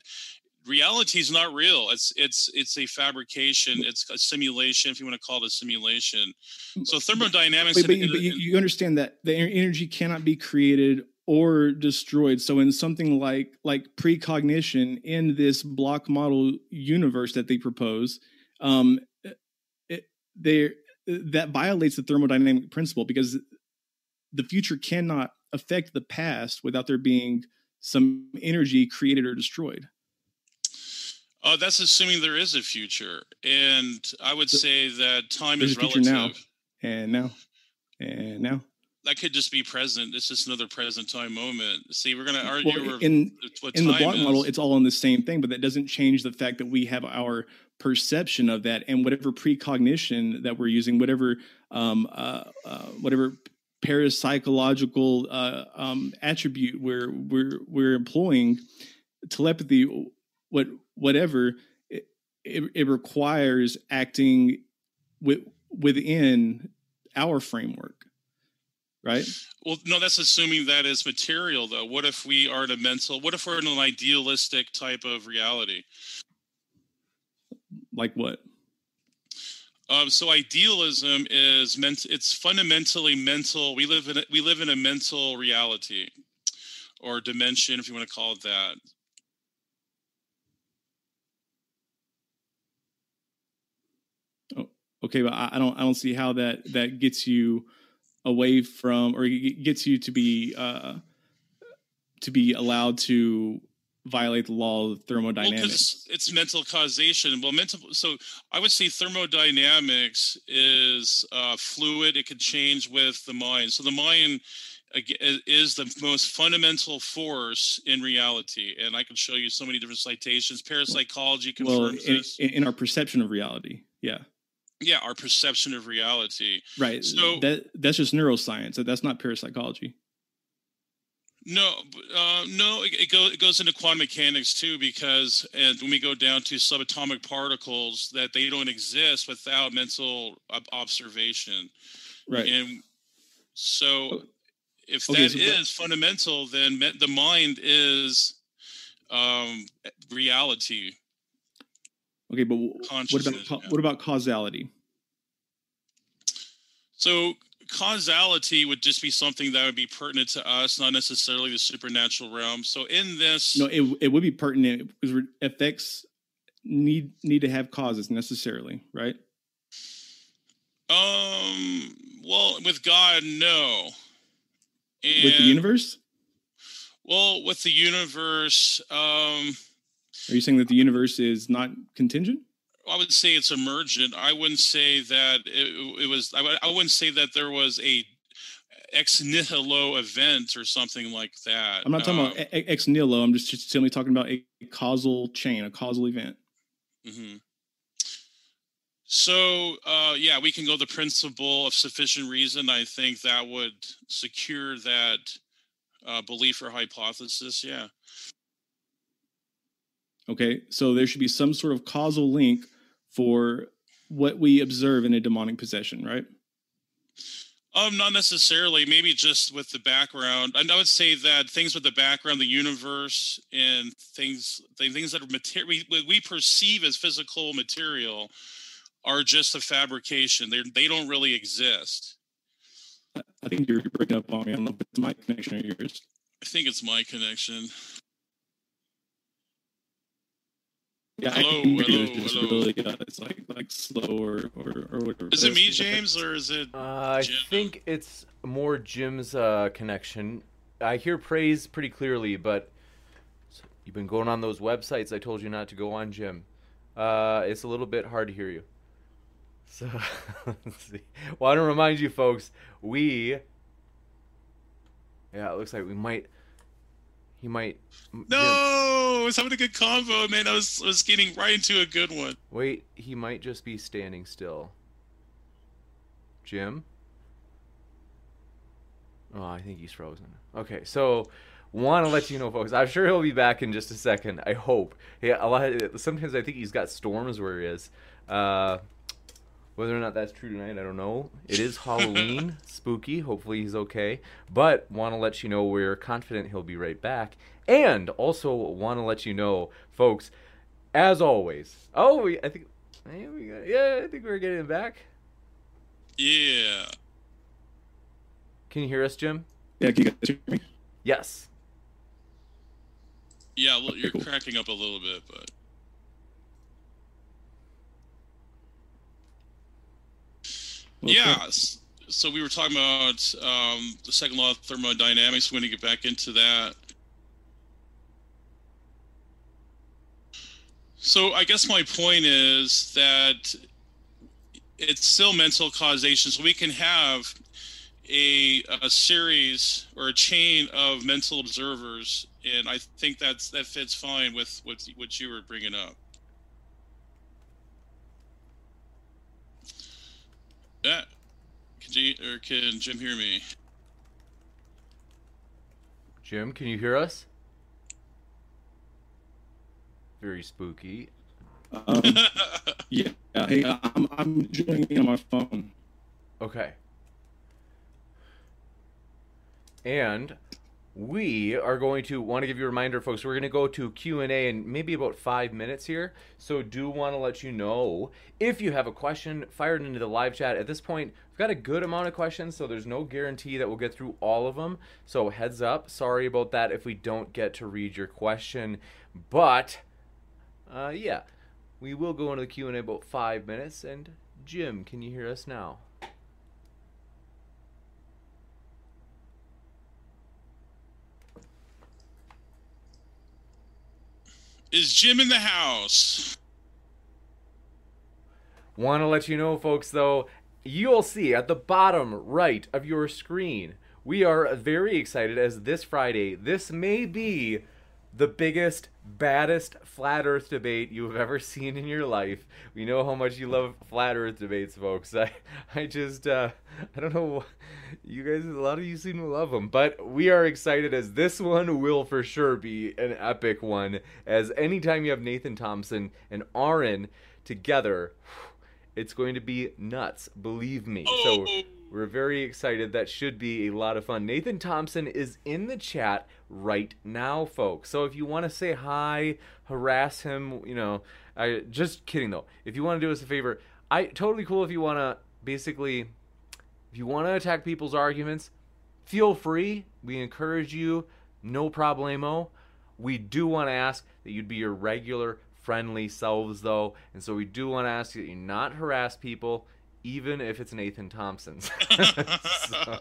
reality is not real. It's it's it's a fabrication. It's a simulation if you want to call it a simulation. So thermodynamics but, but, but you, you understand that the energy cannot be created or destroyed. So in something like like precognition in this block model universe that they propose um it, they that violates the thermodynamic principle because the future cannot affect the past without there being some energy created or destroyed uh, that's assuming there is a future, and I would say that time There's is relative. Now. And now, and now. That could just be present. It's just another present time moment. See, we're going to argue well, in, in the block is. model. It's all in the same thing, but that doesn't change the fact that we have our perception of that and whatever precognition that we're using, whatever um, uh, uh, whatever parapsychological uh, um, attribute we're we're we're employing telepathy what whatever it, it, it requires acting with, within our framework right? Well no that's assuming that is material though. What if we are in a mental what if we're in an idealistic type of reality? Like what? Um, so idealism is meant it's fundamentally mental we live in a, we live in a mental reality or dimension if you want to call it that okay, but I, I don't I don't see how that that gets you away from or gets you to be uh, to be allowed to violate the law of thermodynamics. Well, it's mental causation. Well, mental. So I would say thermodynamics is uh, fluid. It could change with the mind. So the mind is the most fundamental force in reality, and I can show you so many different citations. Parapsychology confirms well, in, this. in our perception of reality. Yeah yeah our perception of reality. Right so that that's just neuroscience that's not parapsychology no uh, no it, it, go, it goes into quantum mechanics too because and when we go down to subatomic particles that they don't exist without mental observation. Right. And so if okay, that so is fundamental then the mind is um, reality Okay, but what about yeah. what about causality? So causality would just be something that would be pertinent to us, not necessarily the supernatural realm. So in this, No, it it would be pertinent because effects need need to have causes necessarily, right? um, well, with God, no. And, With the universe, Well, with the universe, um, are you saying that the universe is not contingent? I would say it's emergent. I wouldn't say that it, it was. I, would- I wouldn't say that there was a ex nihilo event or something like that. I'm not talking Um, about e- ex nihilo. I'm just, just simply talking about a causal chain, a causal event. hmm So, uh, yeah, we can go the principle of sufficient reason. I think that would secure that uh, belief or hypothesis. Yeah. Okay, so there should be some sort of causal link for what we observe in a demonic possession, right? Um, not necessarily. Maybe just with the background. And I would say that things with the background, the universe, and things, things that are material, we, we perceive as physical material, are just a fabrication. They they don't really exist. I think you're breaking up on me. I don't know if it's my connection or yours. I think it's my connection. Yeah, Hello, I can hear you. hello, It's just hello. really, uh, it's like like slow or or, or whatever. Is it me, James, or is it? Uh, I think it's more Jim's uh, connection. I hear praise pretty clearly, but you've been going on those websites I told you not to go on, Jim. Uh, it's a little bit hard to hear you. So, let's see. Well, I want to remind you, folks, we. Yeah, it looks like we might. He might. No, Jim- I was having a good convo, man. I was I was getting right into a good one. Wait, he might just be standing still. Jim? Oh, I think he's frozen. Okay, so want to let you know, folks. I'm sure he'll be back in just a second. I hope. Yeah, a lot. Of, sometimes I think he's got storms where he is. Uh, whether or not that's true tonight, I don't know. It is Halloween, spooky. Hopefully he's okay. But want to let you know we're confident he'll be right back. And also want to let you know, folks, as always. Oh, we, I think, yeah, we got, yeah, I think we're getting it back. Yeah. Can you hear us, Jim? Yeah, can you guys hear me? Yes. Yeah, well, you're cool. cracking up a little bit, but Yeah. So we were talking about um, the second law of thermodynamics. We're going to get back into that. So I guess my point is that it's still mental causation. So we can have a, a series or a chain of mental observers, and I think that's that fits fine with what what you were bringing up. Yeah, can you or can Jim hear me? Jim, can you hear us? Very spooky. Um, yeah, hey, I'm I'm joining in on my phone. Okay. And we are going to want to give you a reminder, folks. We're going to go to Q and A in maybe about five minutes here. So do want to let you know if you have a question, fire it into the live chat. At this point, we've got a good amount of questions, so there's no guarantee that we'll get through all of them. So heads up, sorry about that if we don't get to read your question, but uh, yeah, we will go into the Q and A about five minutes. And Jim, can you hear us now? Is Jim in the house? Want to let you know, folks, though, you'll see at the bottom right of your screen, we are very excited as this Friday, this may be the biggest, baddest flat earth debate you've ever seen in your life. We know how much you love flat earth debates, folks. I, I just, uh, I don't know. You guys, a lot of you seem to love them, but we are excited as this one will for sure be an epic one. As anytime you have Nathan Thompson and Aaron together, it's going to be nuts. Believe me. So We're very excited. That should be a lot of fun. Nathan Thompson is in the chat right now, folks. So if you want to say hi, harass him, you know, I just kidding though. If you want to do us a favor, I totally cool if you want to basically if you want to attack people's arguments, feel free. We encourage you, no problemo. We do want to ask that you'd be your regular friendly selves though, and so we do want to ask that you not harass people even if it's Nathan Thompson's. so,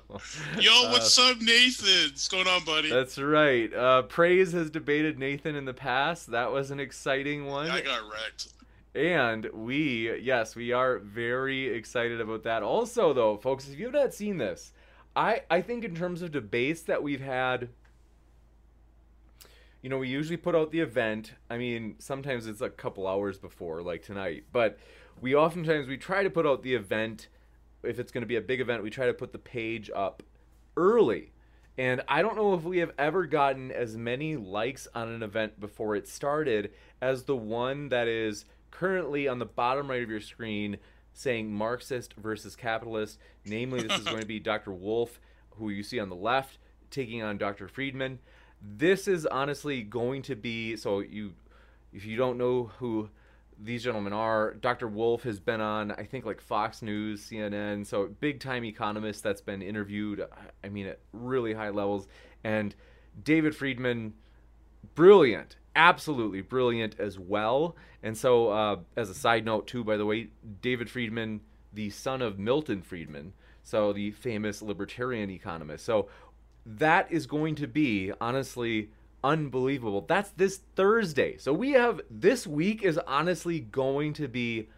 Yo, what's uh, up, Nathan? What's going on, buddy? That's right. Uh, Praise has debated Nathan in the past. That was an exciting one. I got wrecked. And we, yes, we are very excited about that. Also, though, folks, if you've not seen this, I, I think in terms of debates that we've had, you know, we usually put out the event. I mean, sometimes it's a couple hours before, like tonight, but we oftentimes we try to put out the event if it's going to be a big event we try to put the page up early. And i don't know if we have ever gotten as many likes on an event before it started as the one that is currently on the bottom right of your screen saying marxist versus capitalist. Namely this is going to be dr Wolff who you see on the left taking on dr friedman. This is honestly going to be so you if you don't know who these gentlemen are. Dr. Wolff has been on, I think, like Fox News, CNN, so big time economist that's been interviewed, I mean, at really high levels. And David Friedman, brilliant, absolutely brilliant as well. And so, uh, as a side note, too, by the way, David Friedman, the son of Milton Friedman, so the famous libertarian economist. So, that is going to be, honestly, unbelievable. That's this Thursday. So we have this week is honestly going to be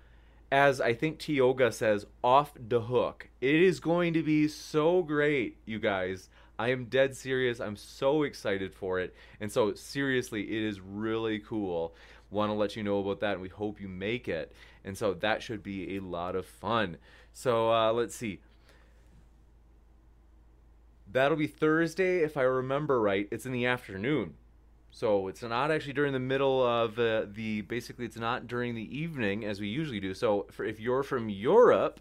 as I think Tioga says off the hook. It is going to be so great, you guys. I am dead serious. I'm so excited for it. And so seriously, it is really cool. Want to let you know about that and we hope you make it. And so that should be a lot of fun. So uh, let's see. That'll be Thursday, if I remember right. It's in the afternoon. So it's not actually during the middle of uh, the, basically, it's not during the evening as we usually do. So for, if you're from Europe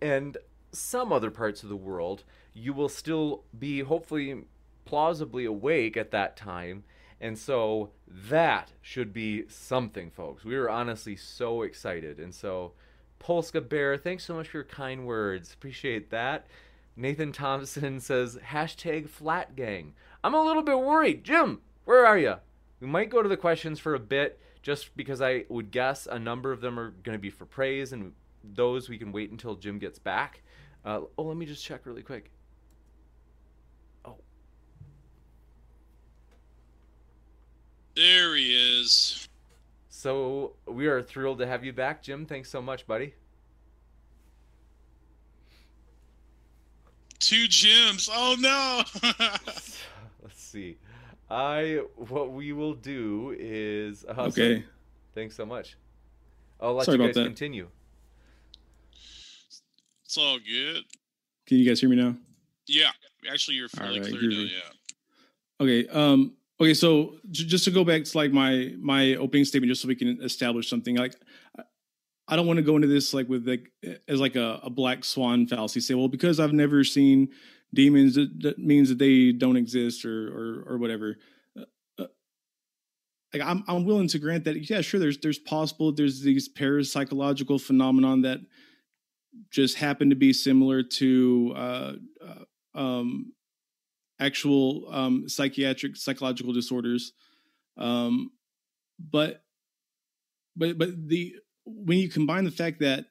and some other parts of the world, you will still be hopefully plausibly awake at that time. And so that should be something, folks. We are honestly so excited. And so, Polska Bear, thanks so much for your kind words. Appreciate that. Nathan Thompson says, hashtag flat gang. I'm a little bit worried. Jim, where are you? We might go to the questions for a bit just because I would guess a number of them are going to be for praise, and those we can wait until Jim gets back. Uh, oh, let me just check really quick. Oh. There he is. So we are thrilled to have you back, Jim. Thanks so much, buddy. Two Jims. Oh no. Let's see. I what we will do is uh, okay. So, thanks so much. I'll let Sorry you guys continue. It's all good. Can you guys hear me now? Yeah, actually, you're fairly right, clear now. Yeah. Okay. Um. Okay. So j- just to go back to like my my opening statement, just so we can establish something. Like, I don't want to go into this like with like as like a, a black swan fallacy. Say, well, because I've never seen demons, that, that means that they don't exist or or, or whatever. Uh, uh, like I'm I'm willing to grant that. Yeah, sure. There's there's possible there's these parapsychological phenomenon that just happen to be similar to uh, uh, um, actual um, psychiatric psychological disorders. Um, but but but the when you combine the fact that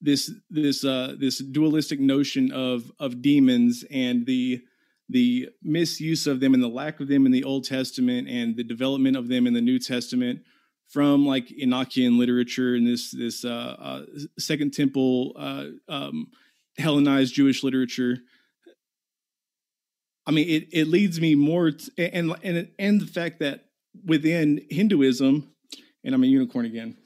this this uh, this dualistic notion of of demons and the the misuse of them and the lack of them in the Old Testament and the development of them in the New Testament from like Enochian literature and this this uh, uh, Second Temple uh, um, Hellenized Jewish literature. I mean, it it leads me more to, and and and the fact that within Hinduism, and I'm a unicorn again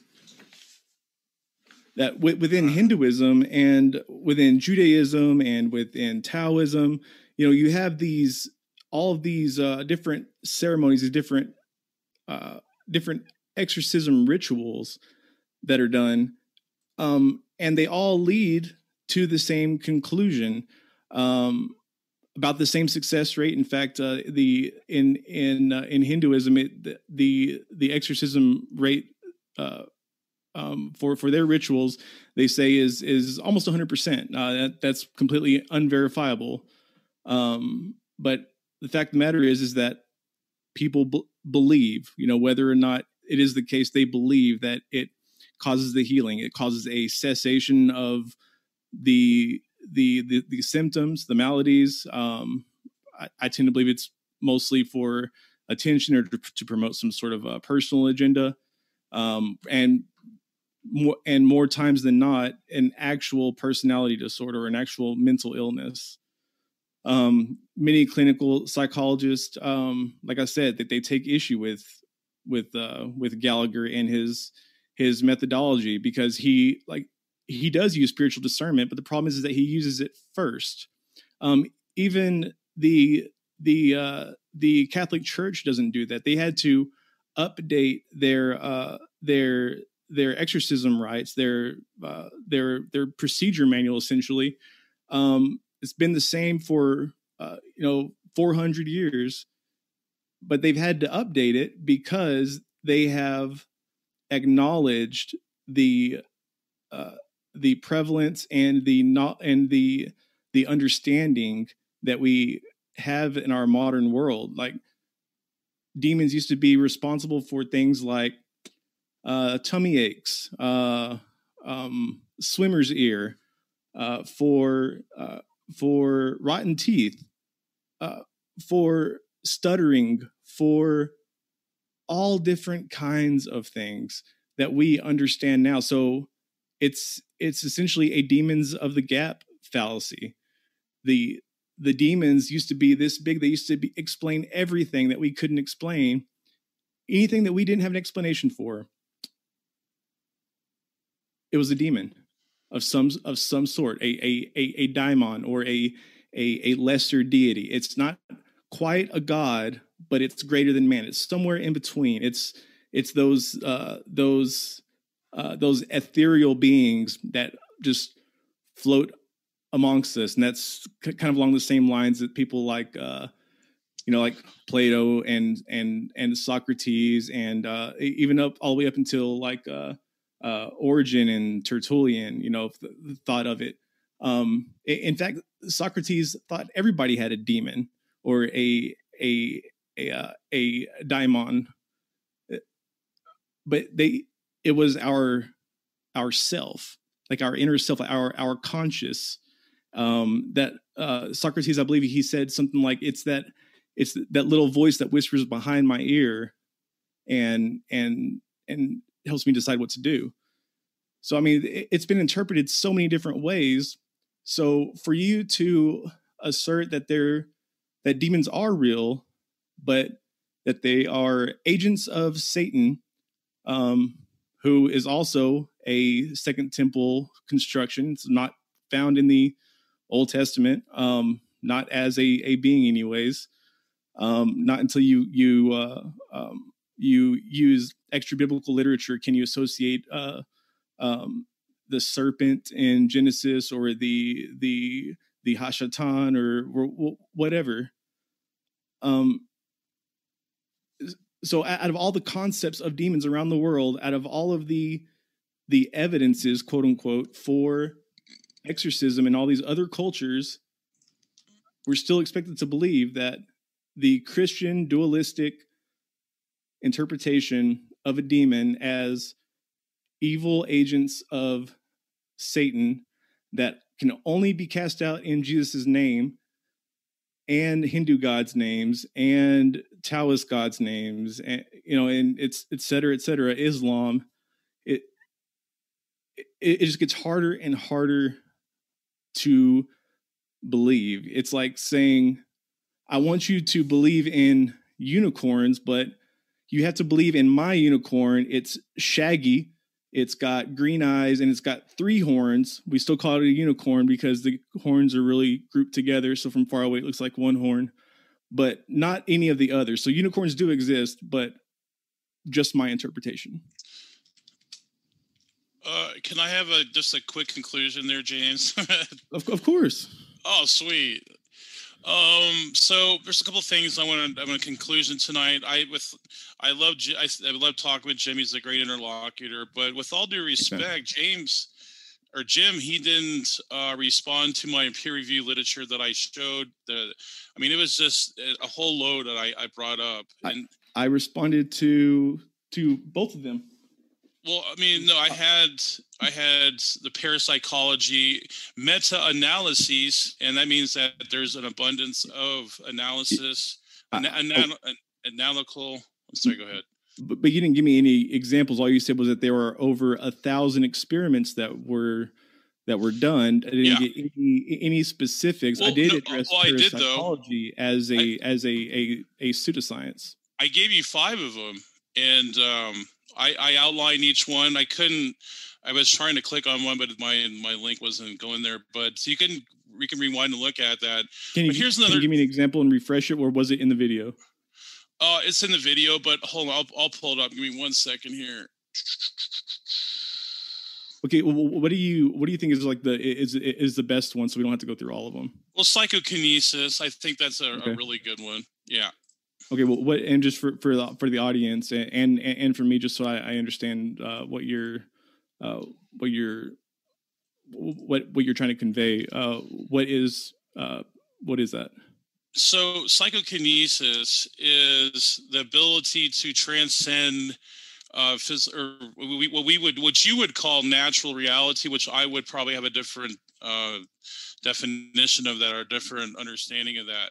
that within Hinduism and within Judaism and within Taoism, you know, you have these all of these uh, different ceremonies, these different uh, different exorcism rituals that are done, um, and they all lead to the same conclusion um, about the same success rate. In fact, uh, the in in uh, in Hinduism, it, the, the the exorcism rate uh, um, for for their rituals, they say is is almost 100. percent uh, that, That's completely unverifiable. Um, but the fact of the matter is, is that people b- believe, you know, whether or not it is the case, they believe that it causes the healing. It causes a cessation of the the the, the symptoms, the maladies. Um, I, I, tend to believe it's mostly for attention or to, to promote some sort of a personal agenda, um, and and more times than not, an actual personality disorder, an actual mental illness. Um, many clinical psychologists, um, like I said, that they take issue with with uh, with Gallagher and his his methodology because he like he does use spiritual discernment, but the problem is, is that he uses it first. Um, even the the uh, the Catholic Church doesn't do that. They had to update their uh, their their exorcism rites, their uh, their their procedure manual. Essentially, um, it's been the same for uh, you know 400 years, but they've had to update it because they have acknowledged the uh, the prevalence and the not and the the understanding that we have in our modern world like demons used to be responsible for things like uh, tummy aches uh, um, swimmer's ear uh, for uh, for rotten teeth uh, for stuttering for all different kinds of things that we understand now so it's it's essentially a demons of the gap fallacy. The the demons used to be this big. They used to be, explain everything that we couldn't explain, anything that we didn't have an explanation for. It was a demon of some of some sort, a a a, a daimon or a, a a lesser deity. It's not quite a god, but it's greater than man. It's somewhere in between. It's it's those uh, those uh, those ethereal beings that just float amongst us, and that's kind of along the same lines that people like, uh, you know, like Plato and and and Socrates, and uh, even up all the way up until like uh, uh, Origen and Tertullian, you know, th- thought of it. Um, in fact, Socrates thought everybody had a demon or a a a uh, a daimon, but they it was our our self like our inner self our our conscious um that uh socrates i believe he said something like it's that it's that little voice that whispers behind my ear and and and helps me decide what to do so i mean it's been interpreted so many different ways so for you to assert that they're that demons are real but that they are agents of satan um who is also a Second Temple construction. It's not found in the Old Testament, um, not as a, a being, anyways. Um, not until you you uh, um, you use extra biblical literature can you associate uh, um, the serpent in Genesis or the the the Hashatan or, or whatever. Um, so out of all the concepts of demons around the world out of all of the the evidences quote unquote for exorcism in all these other cultures we're still expected to believe that the christian dualistic interpretation of a demon as evil agents of satan that can only be cast out in jesus' name and Hindu gods' names and Taoist gods' names, and you know, and it's et cetera, et cetera. Islam, it it, it just gets harder and harder to believe. It's like saying, "I want you to believe in unicorns, but you have to believe in my unicorn. It's shaggy." It's got green eyes and it's got three horns. We still call it a unicorn because the horns are really grouped together. So from far away, it looks like one horn, but not any of the others. So unicorns do exist, but just my interpretation. Uh, can I have a just a quick conclusion there, James? of, of course. Oh, sweet. Um, so there's a couple things I want to. I want a conclusion tonight. I with I love I, I love talking with Jim. He's a great interlocutor. But with all due respect, James or Jim, he didn't uh, respond to my peer review literature that I showed. The, I mean, it was just a whole load that I, I brought up. And I, I responded to to both of them. Well, I mean, no, I had I had the parapsychology meta analyses, and that means that there's an abundance of analysis, uh, oh. analytical. I'm sorry, go ahead. But, but you didn't give me any examples. All you said was that there were over a thousand experiments that were that were done. I didn't yeah. get any any specifics. Well, I did no, address well, parapsychology did, as a I, as a, a a pseudoscience. I gave you five of them, and um, I, I outlined each one. I couldn't. I was trying to click on one, but my my link wasn't going there. But so you can we can rewind and look at that. Can you, but here's another. You give me an example and refresh it, or was it in the video? Uh, it's in the video, but hold on, I'll, I'll pull it up. Give me one second here. Okay, well, what do you what do you think is like the is is the best one, so we don't have to go through all of them? Well, psychokinesis, I think that's a, okay. a really good one. Yeah. Okay, well, what and just for for the for the audience and and, and for me, just so I, I understand uh, what you're uh, what you're what what you're trying to convey. Uh, what is uh, what is that? So psychokinesis is the ability to transcend uh, phys- or we, what we would what you would call natural reality, which I would probably have a different uh, definition of that or different understanding of that.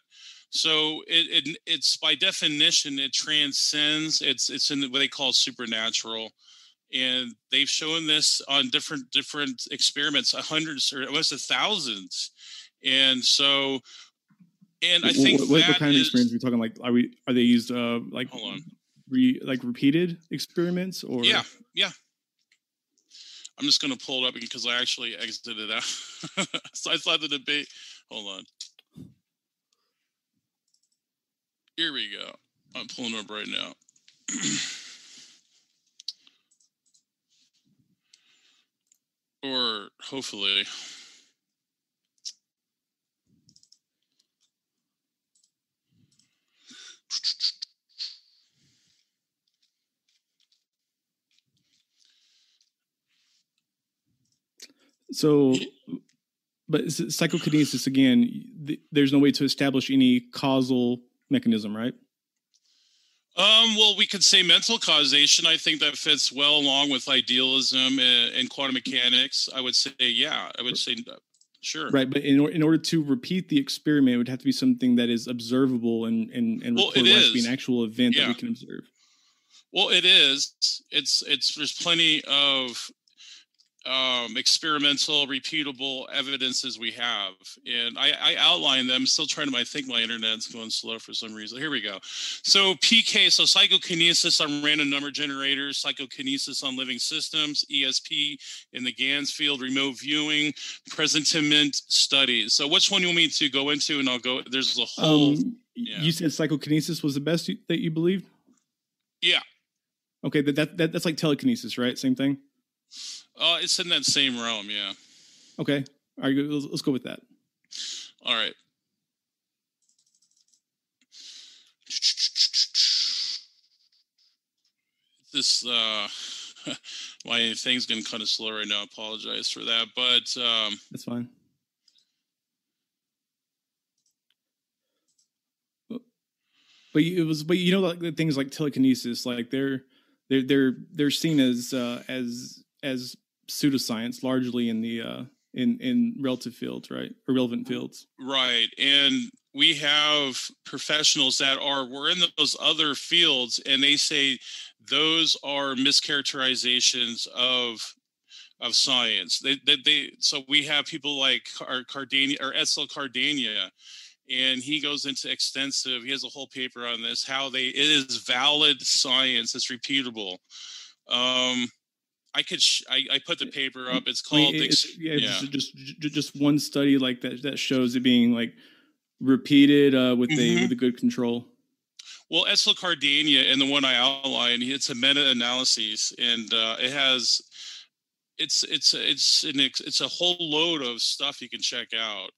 So it, it, it's by definition it transcends. It's it's in what they call supernatural, and they've shown this on different different experiments, hundreds or almost a thousands, and so. And I think what, what, what kind of experience are we talking? Like, are we are they used uh like hold on, re, like repeated experiments or yeah yeah I'm just going to pull it up because I actually exited out. so I saw the debate. Hold on. Here we go. I'm pulling up right now. or hopefully. So, but psychokinesis again, there's no way to establish any causal mechanism, right? Um, well, we could say mental causation. I think that fits well along with idealism and, and quantum mechanics. I would say, yeah, I would say, sure. Right, but in, in order to repeat the experiment, it would have to be something that is observable and and and well, it is. be an actual event yeah. that we can observe. Well, it is. It's it's there's plenty of um, experimental, repeatable evidences we have, and I, I outline them. Still trying to. I think my internet's going slow for some reason. Here we go. So PK, so psychokinesis on random number generators, psychokinesis on living systems, ESP in the Ganzfeld, remote viewing, presentiment studies. So which one you want me to go into? And I'll go. There's a whole. Um, yeah. You said psychokinesis was the best that you believed. Yeah. Okay, that, that, that that's like telekinesis, right? Same thing. Uh, it's in that same realm, yeah. Okay. All right, let's, let's go with that. All right. This uh my thing's getting kind of slow right now. I apologize for that, but um that's fine. But it was, but you know, like things like telekinesis, like they're they're they're they're seen as uh, as as pseudoscience largely in the uh, in in relative fields, right, or relevant fields. Right, and we have professionals that are we're in those other fields, and they say those are mischaracterizations of of science. They, they, they so we have people like our Cardeña or Etzel Cardeña, and he goes into extensive. He has a whole paper on this. How they it is valid science. It's repeatable. Um, I could sh- I, I put the paper up. It's called it's, yeah, yeah. Just, just just one study like that that shows it being like repeated uh, with mm-hmm. a with a good control. Well, Cardeña and the one I outlined, it's a meta analysis, and uh, it has it's it's it's an it's a whole load of stuff you can check out,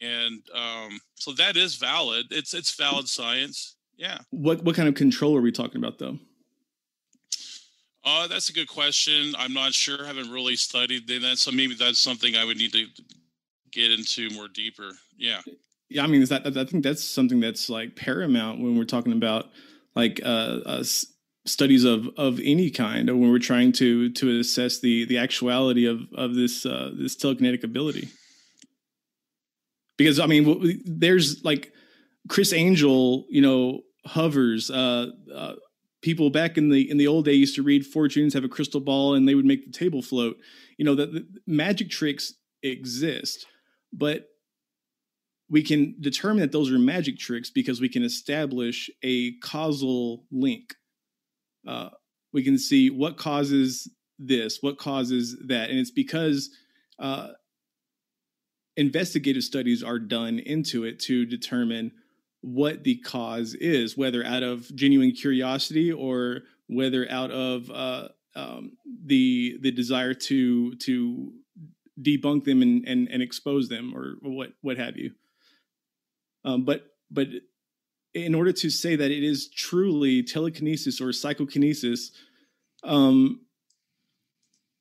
and um, so that is valid. It's it's valid science. Yeah. What what kind of control are we talking about though? Uh, that's a good question. I'm not sure. I haven't really studied that, so maybe that's something I would need to get into more deeper. Yeah. Yeah, I mean, is that I think that's something that's like paramount when we're talking about like uh, uh studies of of any kind, or when we're trying to to assess the the actuality of of this uh, this telekinetic ability. Because I mean, there's like Criss Angel, you know, hovers. Uh, uh, people back in the in the old day used to read fortunes, have a crystal ball, and they would make the table float. You know that magic tricks exist, but we can determine that those are magic tricks because we can establish a causal link. Uh, we can see what causes this, what causes that, and it's because uh, investigative studies are done into it to determine what the cause is, whether out of genuine curiosity or whether out of uh, um, the the desire to to debunk them and, and, and expose them or what what have you. Um, but but in order to say that it is truly telekinesis or psychokinesis, um,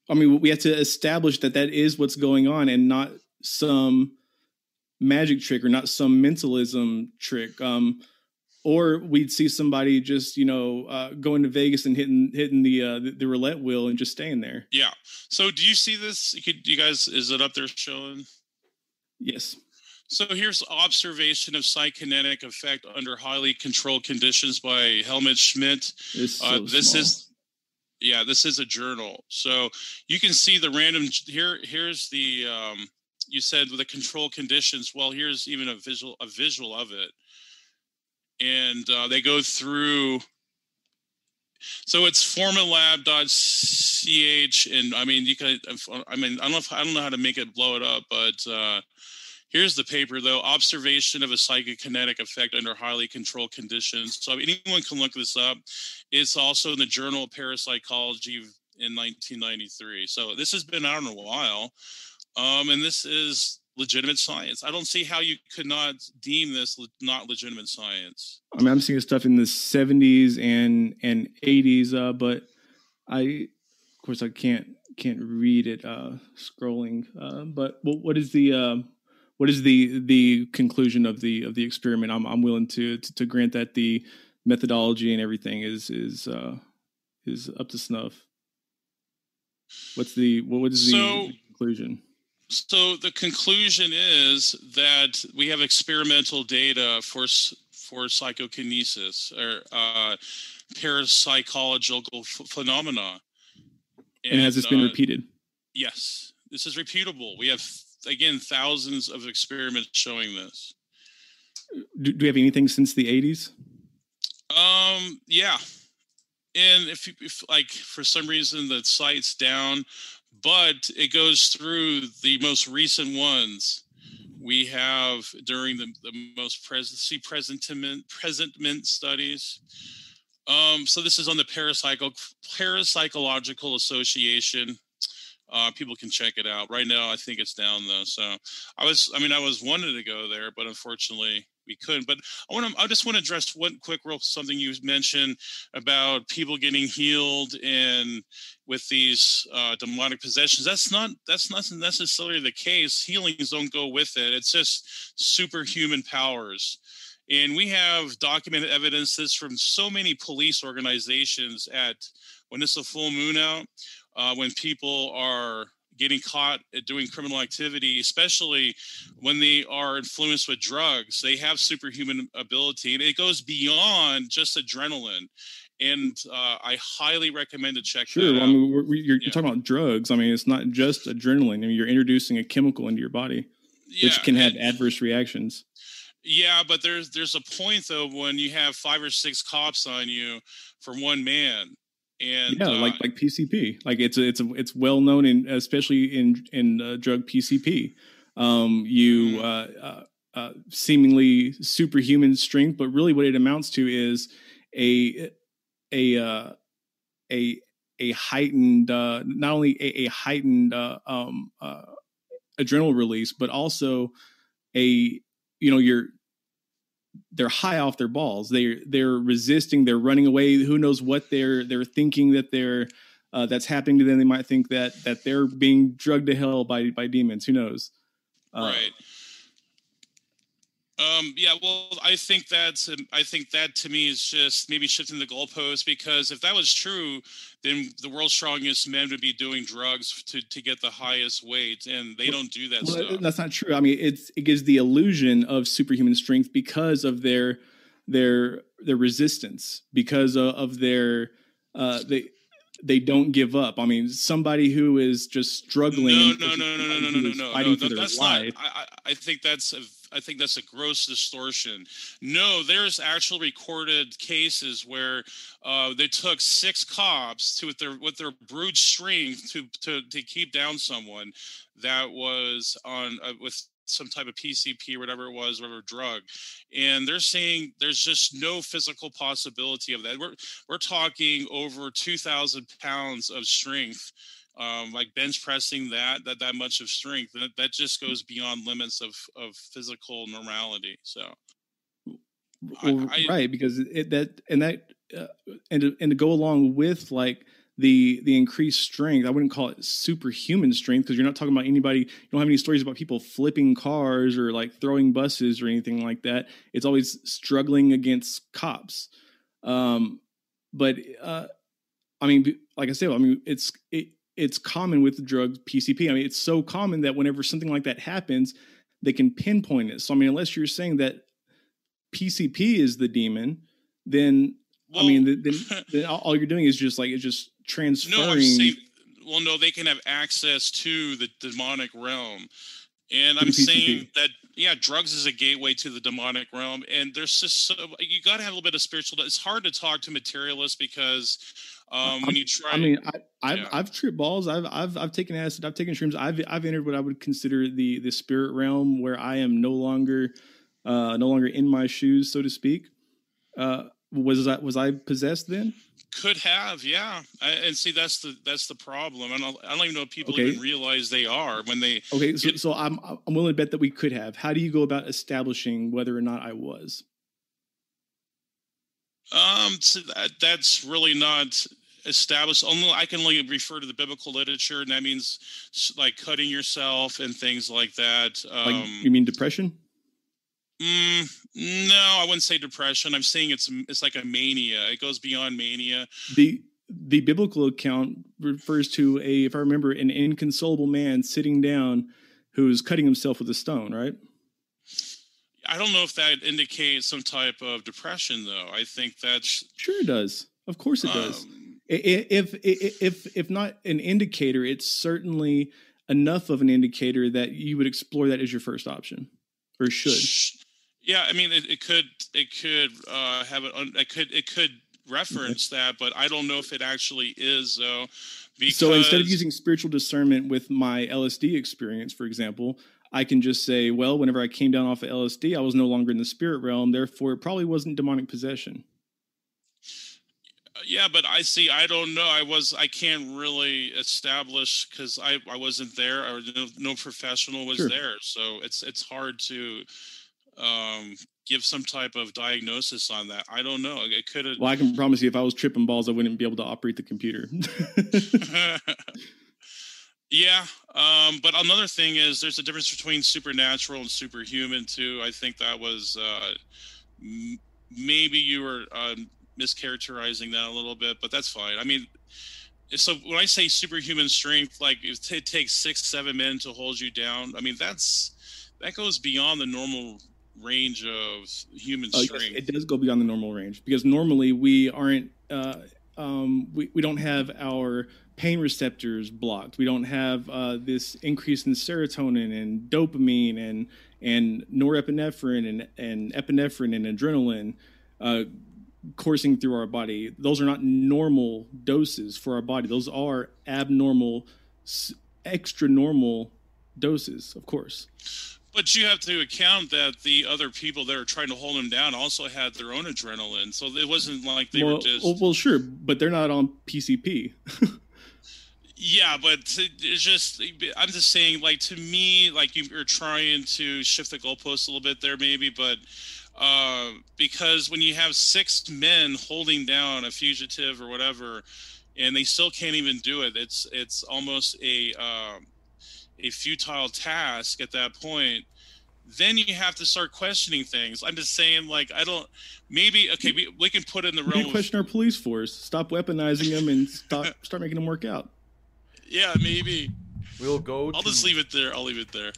I mean we have to establish that that is what's going on and not some magic trick or not some mentalism trick. Um, or we'd see somebody just you know uh, going to Vegas and hitting hitting the, uh, the, the roulette wheel and just staying there. Yeah. So do you see this? Could you guys? Is it up there showing? Yes. So here's observation of psychokinetic effect under highly controlled conditions by Helmut Schmidt. So uh, this small. is yeah, this is a journal. So you can see the random here. Here's the um, you said with the control conditions. Well, here's even a visual a visual of it, and uh, they go through. So it's formalab.ch, and I mean you can. I mean I don't know if I don't know how to make it blow it up, but uh, here's the paper though: observation of a psychokinetic effect under highly controlled conditions. So anyone can look this up. It's also in the Journal of Parapsychology in 1993. So this has been out in a while. Um, and this is legitimate science. I don't see how you could not deem this le- not legitimate science. I mean, I'm seeing stuff in the 70s and and 80s, uh, but I, of course, I can't can't read it uh, scrolling. Uh, but what, what is the uh, what is the the conclusion of the of the experiment? I'm I'm willing to to, to grant that the methodology and everything is is uh, is up to snuff. What's the what is So- the conclusion? So the conclusion is that we have experimental data for for psychokinesis or uh, parapsychological f- phenomena. And, has this been uh, repeated? Yes, this is reputable. We have again thousands of experiments showing this. Do, do we have anything since the 80s? Um, yeah. And if, you- if like for some reason the site's down, but it goes through the most recent ones we have during the, the most presidency presentment presentment studies. Um, so this is on the parapsycho parapsychological association. Uh, people can check it out. Right now, I think it's down though. So I was, I mean, I was wanted to go there, but unfortunately we couldn't. But I want to, I just want to address one quick, real something you mentioned about people getting healed and with these uh, demonic possessions. That's not, that's not necessarily the case. Healings don't go with it. It's just superhuman powers. And we have documented evidence this from so many police organizations at when it's a full moon out, uh, when people are getting caught at doing criminal activity, especially when they are influenced with drugs, they have superhuman ability, and it goes beyond just adrenaline. And uh, I highly recommend to check Sure. I mean, we're, we- you're, Yeah. talking about drugs. I mean, it's not just adrenaline. I mean, you're introducing a chemical into your body, which can have and- adverse reactions. Yeah, but there's there's a point though when you have five or six cops on you for one man, and yeah, uh, like like PCP. Like it's a, it's a, it's well known in especially in in uh, drug PCP. Um, you uh, uh, uh, seemingly superhuman strength, but really what it amounts to is a a uh, a a heightened, uh, not only a, a heightened uh, um, uh, adrenal release, but also a you know you're they're high off their balls. They're they're resisting. They're running away. Who knows what they're they're thinking that they're uh, that's happening to them. They might think that that they're being drugged to hell by by demons. Who knows? Uh, right. Um, yeah, well, I think that's I think that to me is just maybe shifting the goalpost because if that was true, then the world's strongest men would be doing drugs to, to get the highest weight, and they don't do that. Well, that's not true. I mean, it's it gives the illusion of superhuman strength because of their their their resistance, because of, of their uh, they they don't give up. I mean, somebody who is just struggling. No, no, no, no, no, no, no, no, fighting no, no, for their life. No. I, I think that's a I think that's a gross distortion. No, there's actual recorded cases where uh, they took six cops to with their with their brute strength to to to keep down someone that was on uh, with some type of PCP whatever it was, whatever drug, and they're saying there's just no physical possibility of that. We're we're talking over two thousand pounds of strength um, like bench pressing that that that much of strength that, that just goes beyond limits of of physical normality so. Well, I, right because it, that and that uh, and to, and to go along with like the the increased strength i wouldn't call it superhuman strength because you're not talking about anybody you don't have any stories about people flipping cars or like throwing buses or anything like that. It's always struggling against cops. Um but uh i mean like i said i mean it's it, it's common with drugs PCP. I mean, it's so common that whenever something like that happens, they can pinpoint it. So I mean, unless you're saying that PCP is the demon, then well, I mean, then, then, all you're doing is just like it's just transferring. No, I'm saying, well, no, they can have access to the demonic realm. And I'm saying that yeah, drugs is a gateway to the demonic realm, and there's just so, you got to have a little bit of spiritual. It's hard to talk to materialists because um, when you try. I mean, I, have yeah. I've tripped balls. I've I've I've taken acid. I've taken shrooms. I've I've entered what I would consider the the spirit realm, where I am no longer uh, no longer in my shoes, so to speak. Uh, was I was I possessed then? Could have, yeah. I, and see, that's the that's the problem. I don't I don't even know if people okay. even realize they are when they. Okay, so, so I'm I'm willing to bet that we could have. How do you go about establishing whether or not I was? Um, so that, that's really not established. Only I can only refer to the biblical literature, and that means like cutting yourself and things like that. Um, like, you mean depression? Mm, no, I wouldn't say depression. I'm saying it's it's like a mania. It goes beyond mania. The the biblical account refers to a, if I remember, an inconsolable man sitting down who's cutting himself with a stone, right? I don't know if that indicates some type of depression, though. I think that's sure it does. Of course it does. Um, if, if if if not an indicator, it's certainly enough of an indicator that you would explore that as your first option, or should. Yeah, I mean, it, it could it could uh, have it. It could it could reference that, but I don't know if it actually is though. Because... So instead of using spiritual discernment with my LSD experience, for example, I can just say, well, whenever I came down off of LSD, I was no longer in the spirit realm. Therefore, it probably wasn't demonic possession. Uh, yeah, but I see. I don't know. I was. I can't really establish because I I wasn't there. Or no, no professional was sure. there, so it's it's hard to um, give some type of diagnosis on that. I don't know. It could have. Well, I can promise you, if I was tripping balls, I wouldn't be able to operate the computer. Yeah, um, but another thing is there's a difference between supernatural and superhuman too. I think that was uh, m- maybe you were uh, mischaracterizing that a little bit, but that's fine. I mean, so when I say superhuman strength, like it, it takes six, seven men to hold you down. I mean, that's that goes beyond the normal range of human uh, strength. Yes, it does go beyond the normal range because normally we aren't. Uh, um, we, we don't have our pain receptors blocked. We don't have uh, this increase in serotonin and dopamine and and norepinephrine and, and epinephrine and adrenaline uh, coursing through our body. Those are not normal doses for our body. Those are abnormal, extra normal doses, of course. But you have to account that the other people that are trying to hold him down also had their own adrenaline, so it wasn't like they well, were just. well, well, sure, but they're not on PCP. Yeah, but it's just I'm just saying, like to me, like you're trying to shift the goalpost a little bit there, maybe, but uh, because when you have six men holding down a fugitive or whatever, and they still can't even do it, it's it's almost a uh, a futile task at that point. Then you have to start questioning things. I'm just saying, like I don't. Maybe okay, we, we can put in the realm. question our police force. Stop weaponizing them and stop start making them work out. Yeah, maybe. We'll go. I'll to, just leave it there. I'll leave it there.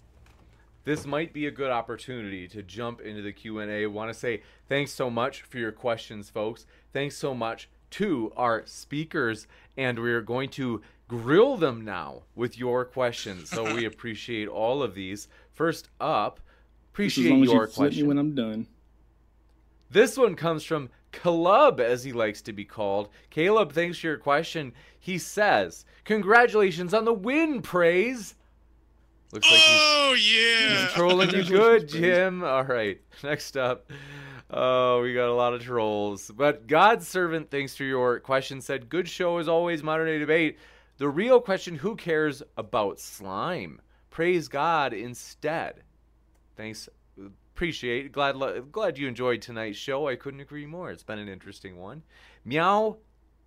This might be a good opportunity to jump into the Q and A. Want to say thanks so much for your questions, folks. Thanks so much to our speakers, and we're going to grill them now with your questions. So we appreciate all of these. First up, Just as appreciate long as your you flip me question. when I'm done. This one comes from Caleb, as he likes to be called. Caleb, thanks for your question. He says, Congratulations on the win, praise. Looks like he's Oh yeah. He's trolling you good, Jim. All right. Next up. Oh, we got a lot of trolls. But God's servant, thanks for your question, said, Good show as always, modern day debate. The real question who cares about slime? Praise God instead. Thanks. Appreciate. Glad glad you enjoyed tonight's show. I couldn't agree more. It's been an interesting one. Meow,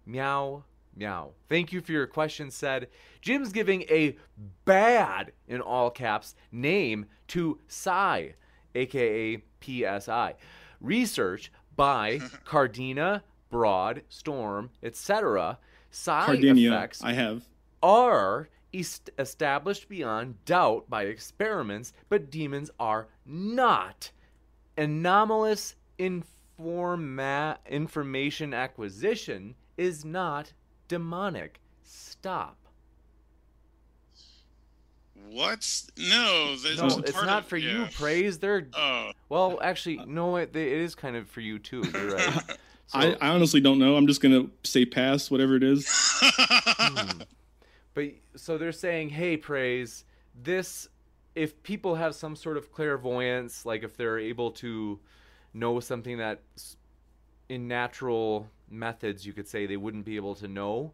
meow, meow. Thank you for your question. Said Jim's giving a bad in all caps name to Psi, aka PSI. Research by Cardeña, Broad, Storm, etc. Psi Cardinia, effects I have. are est- established beyond doubt by experiments, but demons are not. Anomalous informa- information acquisition is not demonic. Stop. What? No, that's No, part it's not of- for you. Praise. They're Oh, well, actually, no, it, it is kind of for you too. You're right. So- I, I honestly don't know. I'm just gonna say pass, whatever it is. Hmm. But so they're saying, hey, praise, this, if people have some sort of clairvoyance, like if they're able to know something that s- in natural methods you could say they wouldn't be able to know,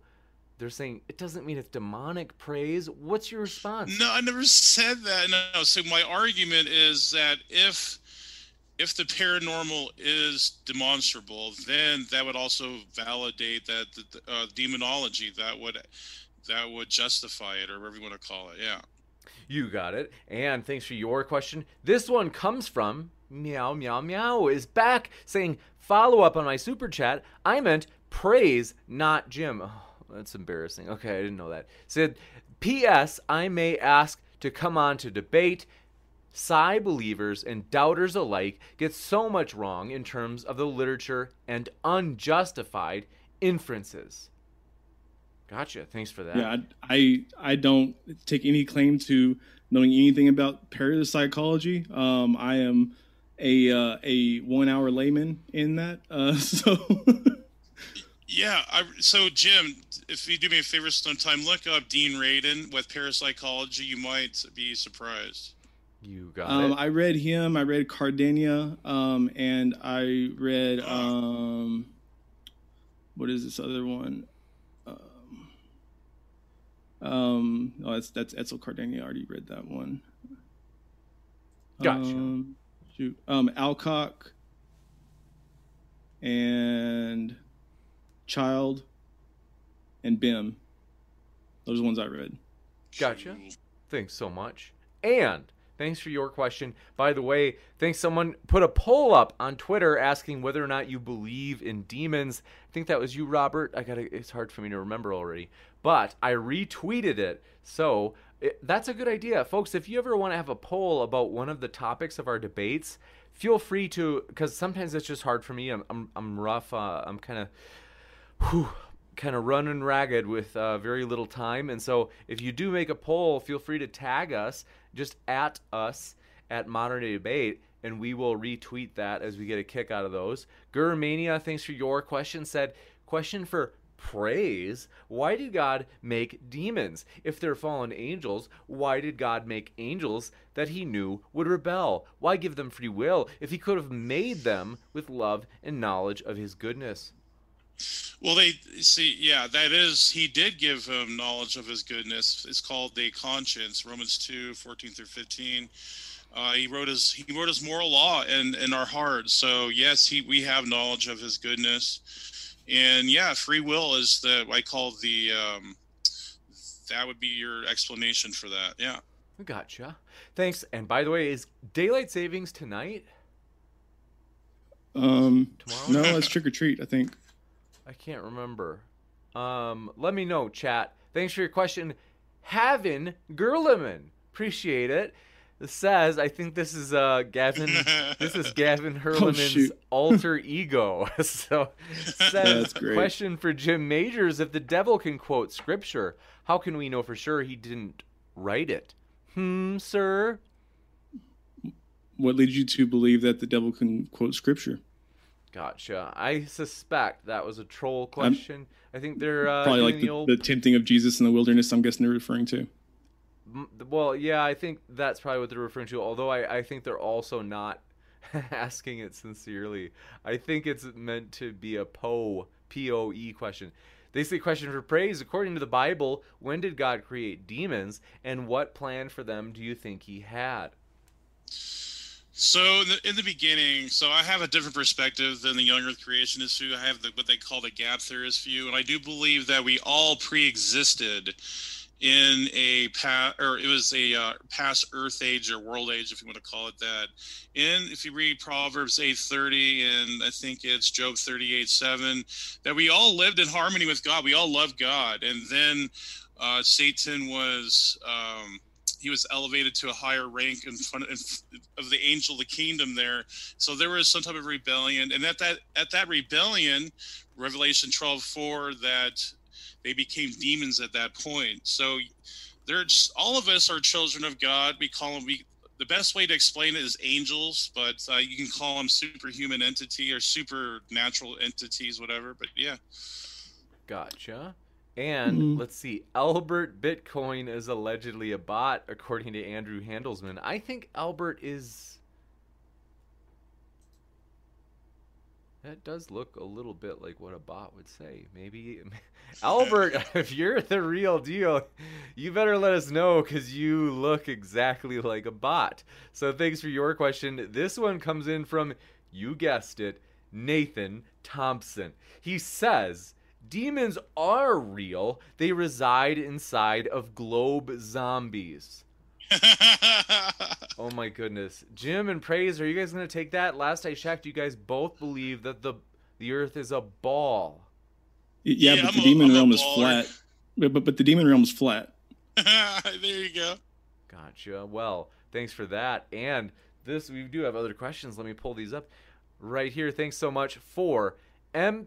they're saying it doesn't mean it's demonic praise. What's your response? no, I never said that. No, so my argument is that if if the paranormal is demonstrable, then that would also validate that the uh, demonology that would that would justify it or whatever you want to call it. Yeah. You got it. And thanks for your question. This one comes from Meow Meow Meow is back saying, follow up on my super chat. I meant praise, not Jim. Oh, that's embarrassing. Okay, I didn't know that. Said, P.S. I may ask to come on to debate. Psi believers and doubters alike get so much wrong in terms of the literature and unjustified inferences. Gotcha. Thanks for that. Yeah, I, I I don't take any claim to knowing anything about parapsychology. Um, I am a uh, a one hour layman in that. Uh, so Yeah. I, so Jim, if you do me a favor sometime, look up Dean Radin with parapsychology. You might be surprised. You got um, it. I read him. I read Cardeña, um, and I read um, what is this other one? Um, um, oh, that's that's Etzel Cardeña. I already read that one. Gotcha. Um, shoot, um, Alcock and Child and Bem. Those are the ones I read. Gotcha. Thanks so much. And thanks for your question. By the way, thanks someone put a poll up on Twitter asking whether or not you believe in demons. I think that was you, Robert. I got it's hard for me to remember already. But I retweeted it. So, it, that's a good idea. Folks, if you ever want to have a poll about one of the topics of our debates, feel free to cuz sometimes it's just hard for me. I'm I'm, I'm rough. Uh, I'm kind of kind of running ragged with uh, very little time. And so, if you do make a poll, feel free to tag us, just at us at Modern Day Debate, and we will retweet that as we get a kick out of those. Gurmania, thanks for your question. Said question for praise, why did God make demons? If they're fallen angels, why did God make angels that he knew would rebel? Why give them free will if he could have made them with love and knowledge of his goodness? Well, they see, yeah, that is, he did give him knowledge of his goodness. It's called the conscience, Romans 2 14 through 15. Uh, he wrote his he wrote his moral law in in our hearts. So yes, he we have knowledge of his goodness, and yeah, free will is the I call the um, that would be your explanation for that. Yeah. Gotcha. Thanks. And by the way, is daylight savings tonight? Um, Tomorrow? no, it's trick or treat. I think. I can't remember. Um, let me know, chat. Thanks for your question, Havin Gerleman. Appreciate it. It says, I think this is uh Gavin. this is Gavin Herleman's shoot. alter ego. so says That's great. question for Jim Majors: If the devil can quote scripture, how can we know for sure he didn't write it? Hmm, sir. What leads you to believe that the devil can quote scripture? Gotcha. I suspect that was a troll question. I think they're uh, Probably like the the, old the tempting of Jesus in the wilderness. I'm guessing they're referring to. Well, yeah, I think that's probably what they're referring to. Although I, I think they're also not asking it sincerely. I think it's meant to be a Poe P O E question. They say question for praise. According to the Bible, when did God create demons, and what plan for them do you think He had? So in the, in the beginning, so I have a different perspective than the young Earth creationist view. I have the, what they call the gap theorist view, and I do believe that we all pre-existed in a past, or it was a uh, past Earth age or world age, if you want to call it that. in if you read Proverbs eight thirty, and I think it's Job thirty eight seven, that we all lived in harmony with God. We all loved God, and then uh, Satan was. Um, he was elevated to a higher rank in front of, of the angel of the kingdom there so there was some type of rebellion and at that at that rebellion revelation 12 4 that they became demons at that point so there's all of us are children of god we call them we the best way to explain it is angels but uh, you can call them superhuman entity or supernatural entities whatever but yeah Gotcha. And Mhm. let's see, Albert Bitcoin is allegedly a bot, according to Andrew Handelsman. I think Albert is. That does look a little bit like what a bot would say. Maybe. Albert, if you're the real deal, you better let us know because you look exactly like a bot. So thanks for your question. This one comes in from, you guessed it, Nathan Thompson. He says. Demons are real. They reside inside of globe zombies. Oh my goodness. Jim and Praise, are you guys going to take that? Last I checked, you guys both believe that the the earth is a ball. Yeah, Yeah, but I'm the a- demon I'm realm is flat. But, but but the demon realm is flat. there you go Gotcha. Well, thanks for that. And this, we do have other questions. Let me pull these up right here. Thanks so much for M.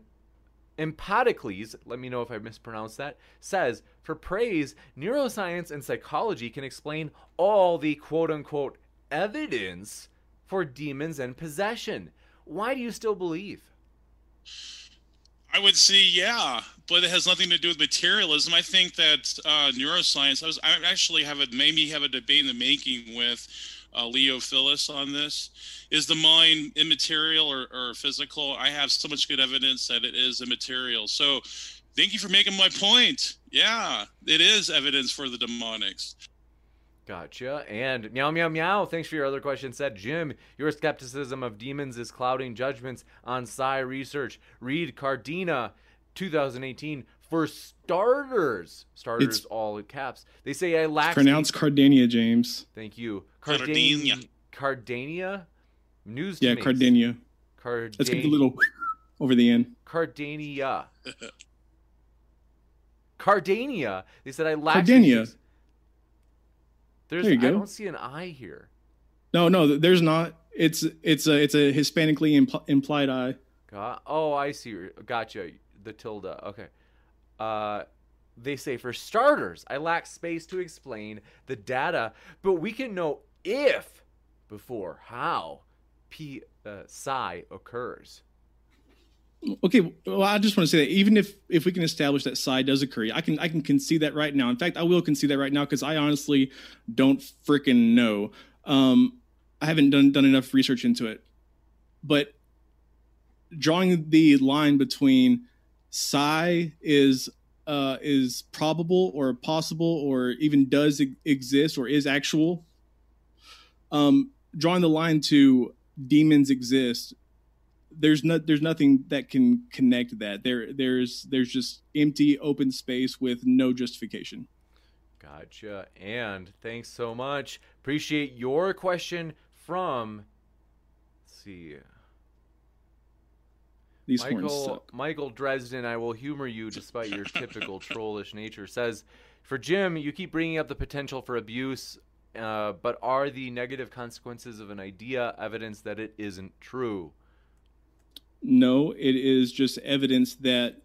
Empedocles, let me know if I mispronounced that, says for praise, neuroscience and psychology can explain all the quote unquote evidence for demons and possession. Why do you still believe? I would say yeah, but it has nothing to do with materialism. I think that uh, neuroscience. I was I actually have a maybe have a debate in the making with uh, Leo Phyllis on this. Is the mind immaterial or, or physical? I have so much good evidence that it is immaterial. So, thank you for making my point. Yeah, it is evidence for the demonics. Gotcha. And meow meow meow. Thanks for your other question. Said Jim, your skepticism of demons is clouding judgments on psi research. Read Cardeña, 2018. For starters, starters It's- all in caps. They say I lack. Pronounce Cardeña, James. Thank you. Cardeña. Cardeña. News. Yeah, to Cardeña. Cardeña. Let's get the little over the end. Cardeña. Cardeña. They said I lack. Cardeña. these- There's. There you go. I don't see an I here. No, no, there's not. It's it's a it's a Hispanically impl- implied I. Got, oh, I see. Gotcha. The tilde. Okay. Uh, they say for starters, I lack space to explain the data, but we can know if before how p uh, psi occurs. Okay, well, I just want to say that even if if we can establish that psi does occur, I can I can concede that right now. In fact, I will concede that right now because I honestly don't freaking know. Um, I haven't done done enough research into it, but drawing the line between psi is uh, is probable or possible or even does exist or is actual. Um, drawing the line to demons exist there's no there's nothing that can connect that. There there's there's just empty open space with no justification. Gotcha. And thanks so much. Appreciate your question from let's see. These Michael Michael Dresden, I will humor you despite your typical trollish nature. Says, for Jim, you keep bringing up the potential for abuse, uh, but are the negative consequences of an idea evidence that it isn't true? No, it is just evidence that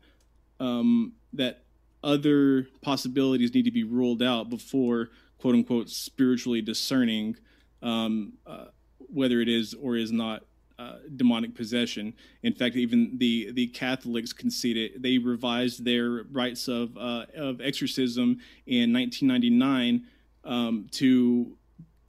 um, that other possibilities need to be ruled out before quote unquote spiritually discerning um, uh, whether it is or is not uh, demonic possession. In fact, even the the Catholics conceded they revised their rites of uh, of exorcism in 1999 um, to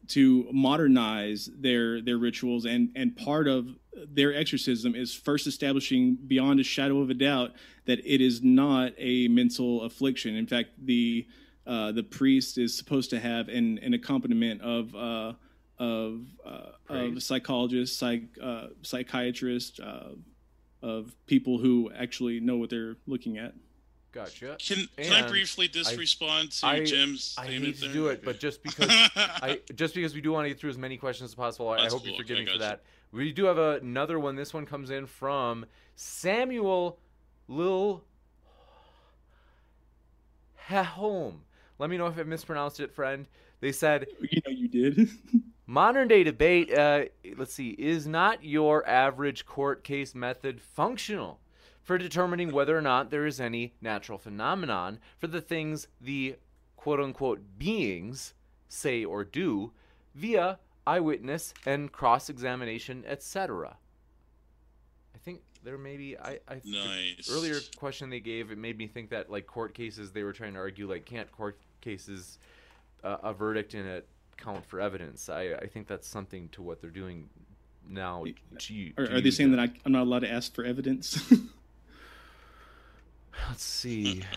to modernize their their rituals and and part of their exorcism is first establishing beyond a shadow of a doubt that it is not a mental affliction. In fact, the uh, the priest is supposed to have an, an accompaniment of uh, of uh, of psychologists, psych, uh, psychiatrists, uh, of people who actually know what they're looking at. Gotcha. Can can I briefly just I, respond to I, Jim's I statement need to do it, but just because I just because we do want to get through as many questions as possible, I, I hope cool. you're forgiving for that. We do have another one. This one comes in from Samuel Lil Home. Let me know if I mispronounced it, friend. They said, "You know, you did." modern day debate. Uh, let's see. Is not your average court case method functional for determining whether or not there is any natural phenomenon for the things the quote unquote beings say or do via eyewitness and cross examination, etc. I think there may be I, I nice. earlier question they gave it made me think that like court cases they were trying to argue like can't court cases uh, a verdict in it count for evidence. I I think that's something to what they're doing now. Gee, are, are they saying that I, I'm not allowed to ask for evidence? Let's see.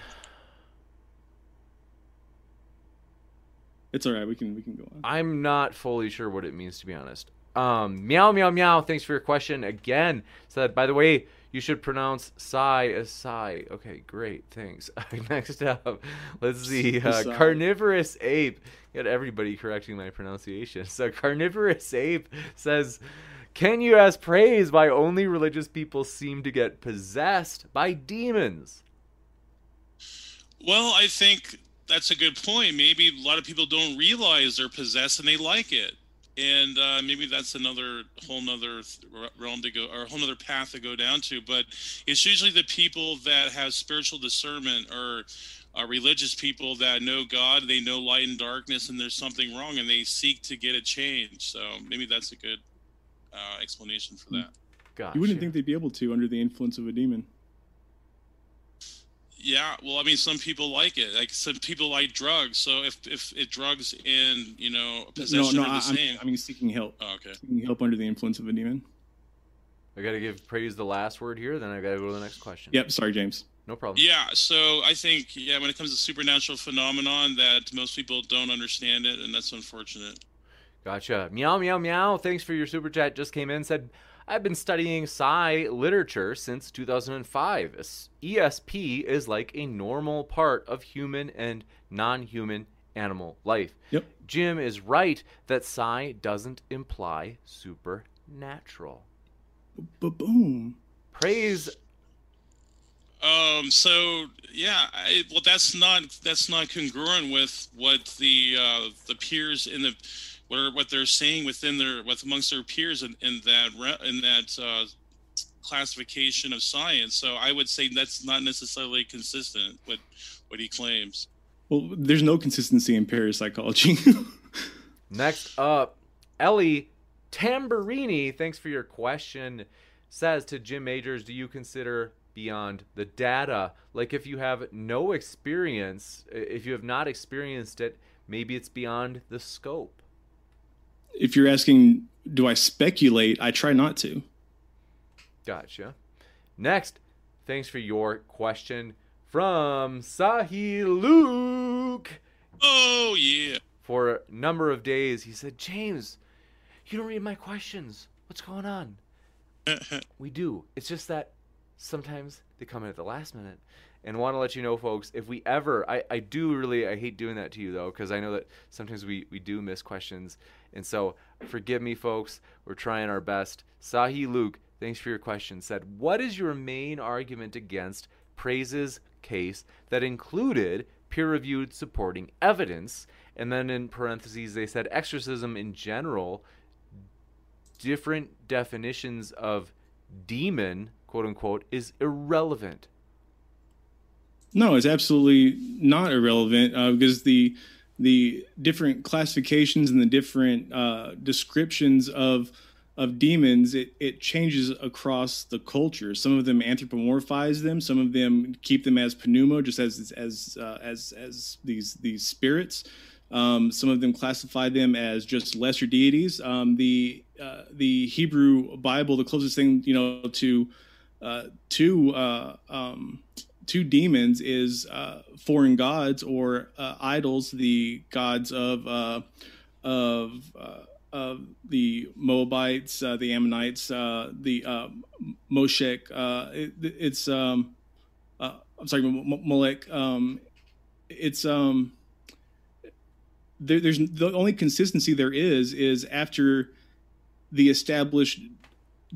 It's all right. We can we can go on. I'm not fully sure what it means to be honest. Um, meow meow meow. Thanks for your question again. Said by the way, you should pronounce psi as sigh. Okay, great. Thanks. Next up, let's see. Uh, carnivorous ape. Got everybody correcting my pronunciation. So carnivorous ape says. Can you ask praise why only religious people seem to get possessed by demons? Well, I think that's a good point. Maybe a lot of people don't realize they're possessed and they like it, and uh, maybe that's another whole nother realm to go or a whole nother path to go down to. But it's usually the people that have spiritual discernment or are religious people that know God, they know light and darkness, and there's something wrong, and they seek to get a change. So maybe that's a good uh, explanation for that. Gotcha. You wouldn't think they'd be able to under the influence of a demon. Yeah, well, I mean, some people like it. Like some people like drugs. So if if it drugs in you know possession no, no, are the I, same. I mean, seeking help. Oh, okay. Seeking help under the influence of a demon. I got to give praise the last word here. Then I got to go to the next question. Yep. Sorry, James. No problem. Yeah. So I think yeah, when it comes to supernatural phenomenon, that most people don't understand it, and that's unfortunate. Gotcha. Meow meow meow. Thanks for your super chat. Just came in. Said I've been studying psi literature since 2005. ESP is like a normal part of human and non human animal life. Yep. Jim is right that psi doesn't imply supernatural. Boom. Praise. Um. So yeah. I, well, that's not that's not congruent with what the uh, the peers in the what are what they're saying within their with amongst their peers in, in that in that uh, classification of science. So I would say that's not necessarily consistent with what he claims. Well, there's no consistency in parapsychology. Next up, Ellie Tamburini. Thanks for your question. says to Jim Majors, do you consider beyond the data? Like if you have no experience, if you have not experienced it, maybe it's beyond the scope. If you're asking, do I speculate? I try not to. Gotcha. Next, thanks for your question from Sahi Luke. Oh, yeah. For a number of days, he said, James, you don't read my questions. What's going on? Uh-huh. we do. It's just that sometimes they come in at the last minute. And want to let you know, folks, if we ever, I, I do really, I hate doing that to you though, because I know that sometimes we, we do miss questions. And so forgive me, folks. We're trying our best. Sahi Luke, thanks for your question, said, What is your main argument against Praise's case that included peer reviewed supporting evidence? And then in parentheses, they said exorcism in general, different definitions of demon, quote unquote, is irrelevant. No, it's absolutely not irrelevant uh, because the the different classifications and the different uh, descriptions of of demons it, it changes across the culture. Some of them anthropomorphize them. Some of them keep them as pneuma, just as as uh, as as these these spirits. Um, some of them classify them as just lesser deities. Um, the uh, the Hebrew Bible, the closest thing you know to uh, to uh, um, to demons is uh, foreign gods or uh, idols, the gods of uh, of of the Moabites, the Ammonites, the uh, Moshek. It, it's um, I'm sorry, Molech. Um, it's um, there, there's the only consistency there is is after the established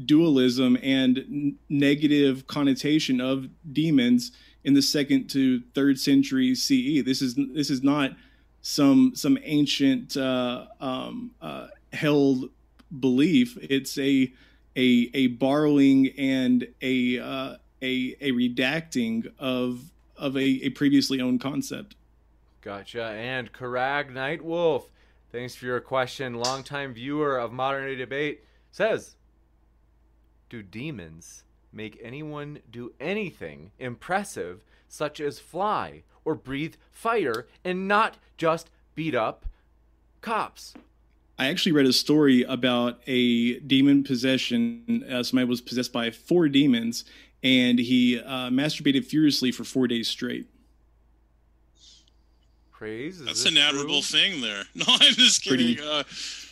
dualism and negative connotation of demons in the second to third century CE. This is this is not some some ancient uh, um, uh, held belief. It's a a a borrowing and a uh, a a redacting of of a, a previously owned concept. Gotcha. And Karag Nightwolf, thanks for your question. Longtime viewer of Modern Day Debate says, "Do demons make anyone do anything impressive, such as fly or breathe fire, and not just beat up cops?" I actually read a story about a demon possession. Uh, somebody was possessed by four demons, and he uh, masturbated furiously for four days straight praise. Is that's an admirable thing there. No, I'm just kidding. Pretty, uh,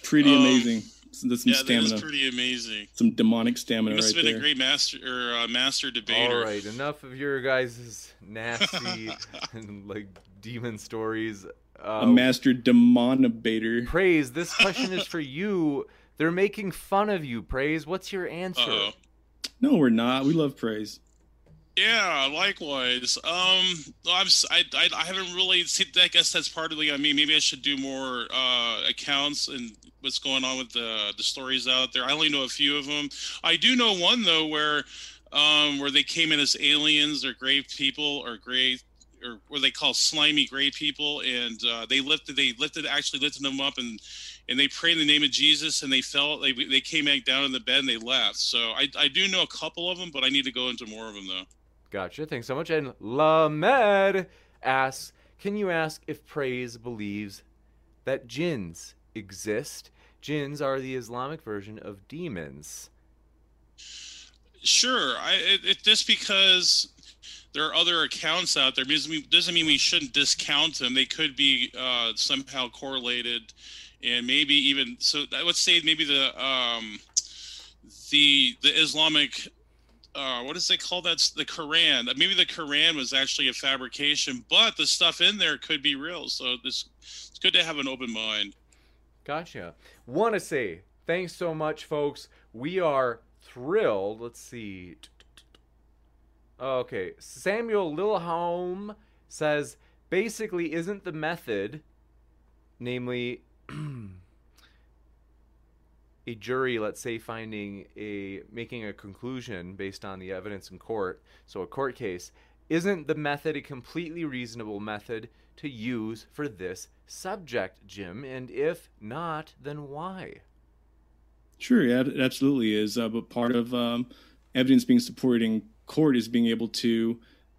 pretty um, amazing. That's some yeah, stamina. That is pretty amazing. Some demonic stamina. You must right have been there. a great master or uh, master debater. All right, enough of your guys' nasty and like demon stories. Uh, a master demonabator. Praise. This question is for you. They're making fun of you. Praise. What's your answer? Uh-oh. No, we're not. We love praise. Yeah, likewise. Um, I'm I, I, I haven't really seen. I guess that's partly on me. Maybe I should do more uh, accounts and what's going on with the the stories out there. I only know a few of them. I do know one though where um, where they came in as aliens or grave people or grave or what they call slimy gray people, and uh, they lifted they lifted actually lifted them up and and they prayed in the name of Jesus and they felt they they came back down in the bed and they left. So I I do know a couple of them, but I need to go into more of them though. Gotcha. Thanks so much. And Lamed asks, can you ask if Praise believes that jinns exist? Jinns are the Islamic version of demons. Sure. I it, it just because there are other accounts out there doesn't mean we shouldn't discount them. They could be uh, somehow correlated, and maybe even so. I would say maybe the um, the the Islamic uh, what does they call that? The Quran. Maybe the Quran was actually a fabrication, but the stuff in there could be real. So this it's good to have an open mind. Gotcha. Want to say thanks so much, folks. We are thrilled. Let's see. Okay, Samuel Lilholm says basically isn't the method, namely a jury, let's say, finding a making a conclusion based on the evidence in court, so a court case, isn't the method a completely reasonable method to use for this subject, Jim? And if not, then why? Sure, yeah, it absolutely is. Uh, but part of um, evidence being supported in court is being able to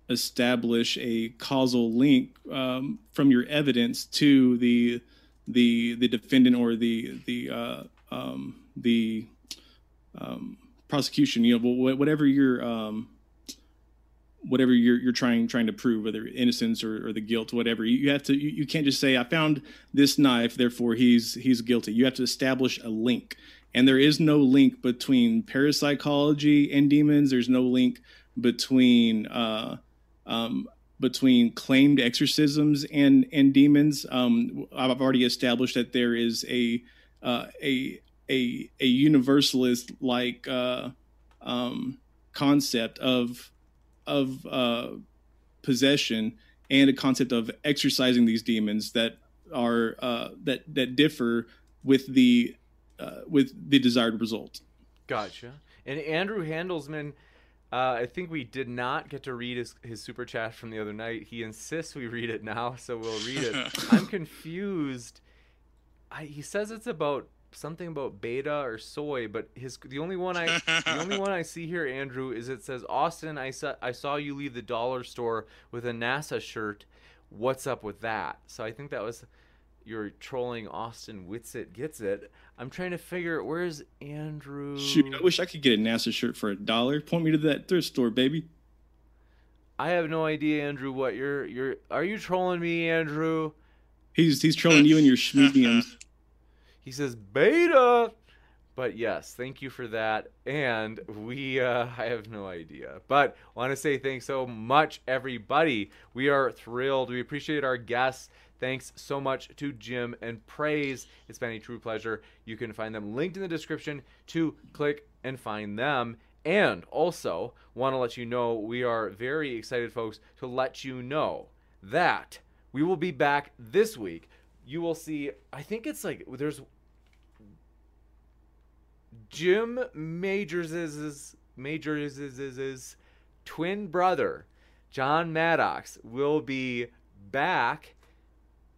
establish a causal link um, from your evidence to the the the defendant or the the uh, um, the um, prosecution. You know, whatever your um, whatever you're you're trying trying to prove, whether innocence or, or the guilt, whatever. You, have to. You, you, can't just say, "I found this knife, therefore he's he's guilty." You have to establish a link, and there is no link between parapsychology and demons. There's no link between uh, um, between claimed exorcisms and and demons. Um, I've already established that there is a uh, a a a universalist like uh, um, concept of of uh, possession and a concept of exorcising these demons that are uh, that that differ with the uh, with the desired result. Gotcha. And Andrew Handelsman, uh, I think we did not get to read his, his super chat from the other night. He insists we read it now, so we'll read it. I'm confused. I, he says it's about something about beta or soy, but his the only one I the only one I see here, Andrew, is it says Austin. I saw I saw you leave the dollar store with a NASA shirt. What's up with that? So I think that was you're trolling Austin Whitsitt gets it. I'm trying to figure where's Andrew. Shoot, I wish I could get a NASA shirt for a dollar. Point me to that thrift store, baby. I have no idea, Andrew. What you're you're are you trolling me, Andrew? He's he's trolling you and your schmediums. He says beta. But yes, thank you for that. And we, uh, I have no idea. But want to say thanks so much, everybody. We are thrilled. We appreciate our guests. Thanks so much to Jim and Praise. It's been a true pleasure. You can find them linked in the description to click and find them. And also, want to let you know we are very excited, folks, to let you know that we will be back this week you will see. I think it's like there's Jim Majors' Majors' twin brother, John Maddox, will be back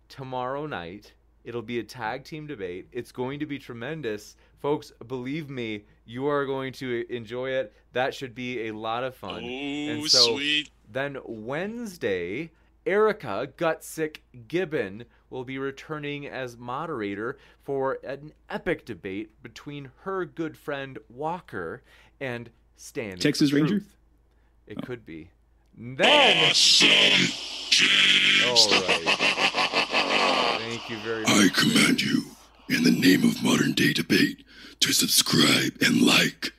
tomorrow night. It'll be a tag team debate. It's going to be tremendous. Folks, believe me, you are going to enjoy it. That should be a lot of fun. Oh, and so sweet. Then Wednesday, Erika Gutsick Gibbon will be returning as moderator for an epic debate between her good friend Walker and Stan. Texas Truth. Ranger? It oh. could be. Then. Awesome. All right. Thank you very much. I command you, in the name of modern day debate, to subscribe and like.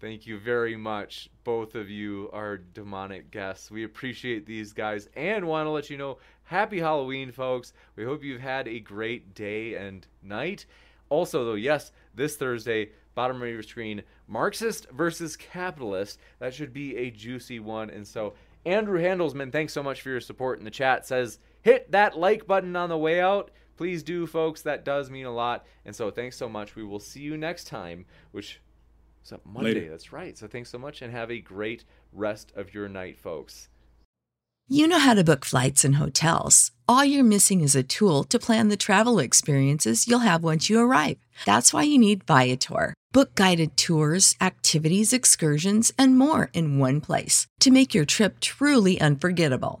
Thank you very much. Both of you are demonic guests. We appreciate these guys and want to let you know happy Halloween, folks. We hope you've had a great day and night. Also, though, yes, this Thursday, bottom right of your screen, Marxist versus capitalist. That should be a juicy one. And so, Andrew Handelsman, thanks so much for your support in the chat. Says, hit that like button on the way out. Please do, folks. That does mean a lot. And so, thanks so much. We will see you next time, which so Monday, Later. that's right. So thanks so much and have a great rest of your night, folks. You know how to book flights and hotels. All you're missing is a tool to plan the travel experiences you'll have once you arrive. That's why you need Viator. Book guided tours, activities, excursions, and more in one place to make your trip truly unforgettable.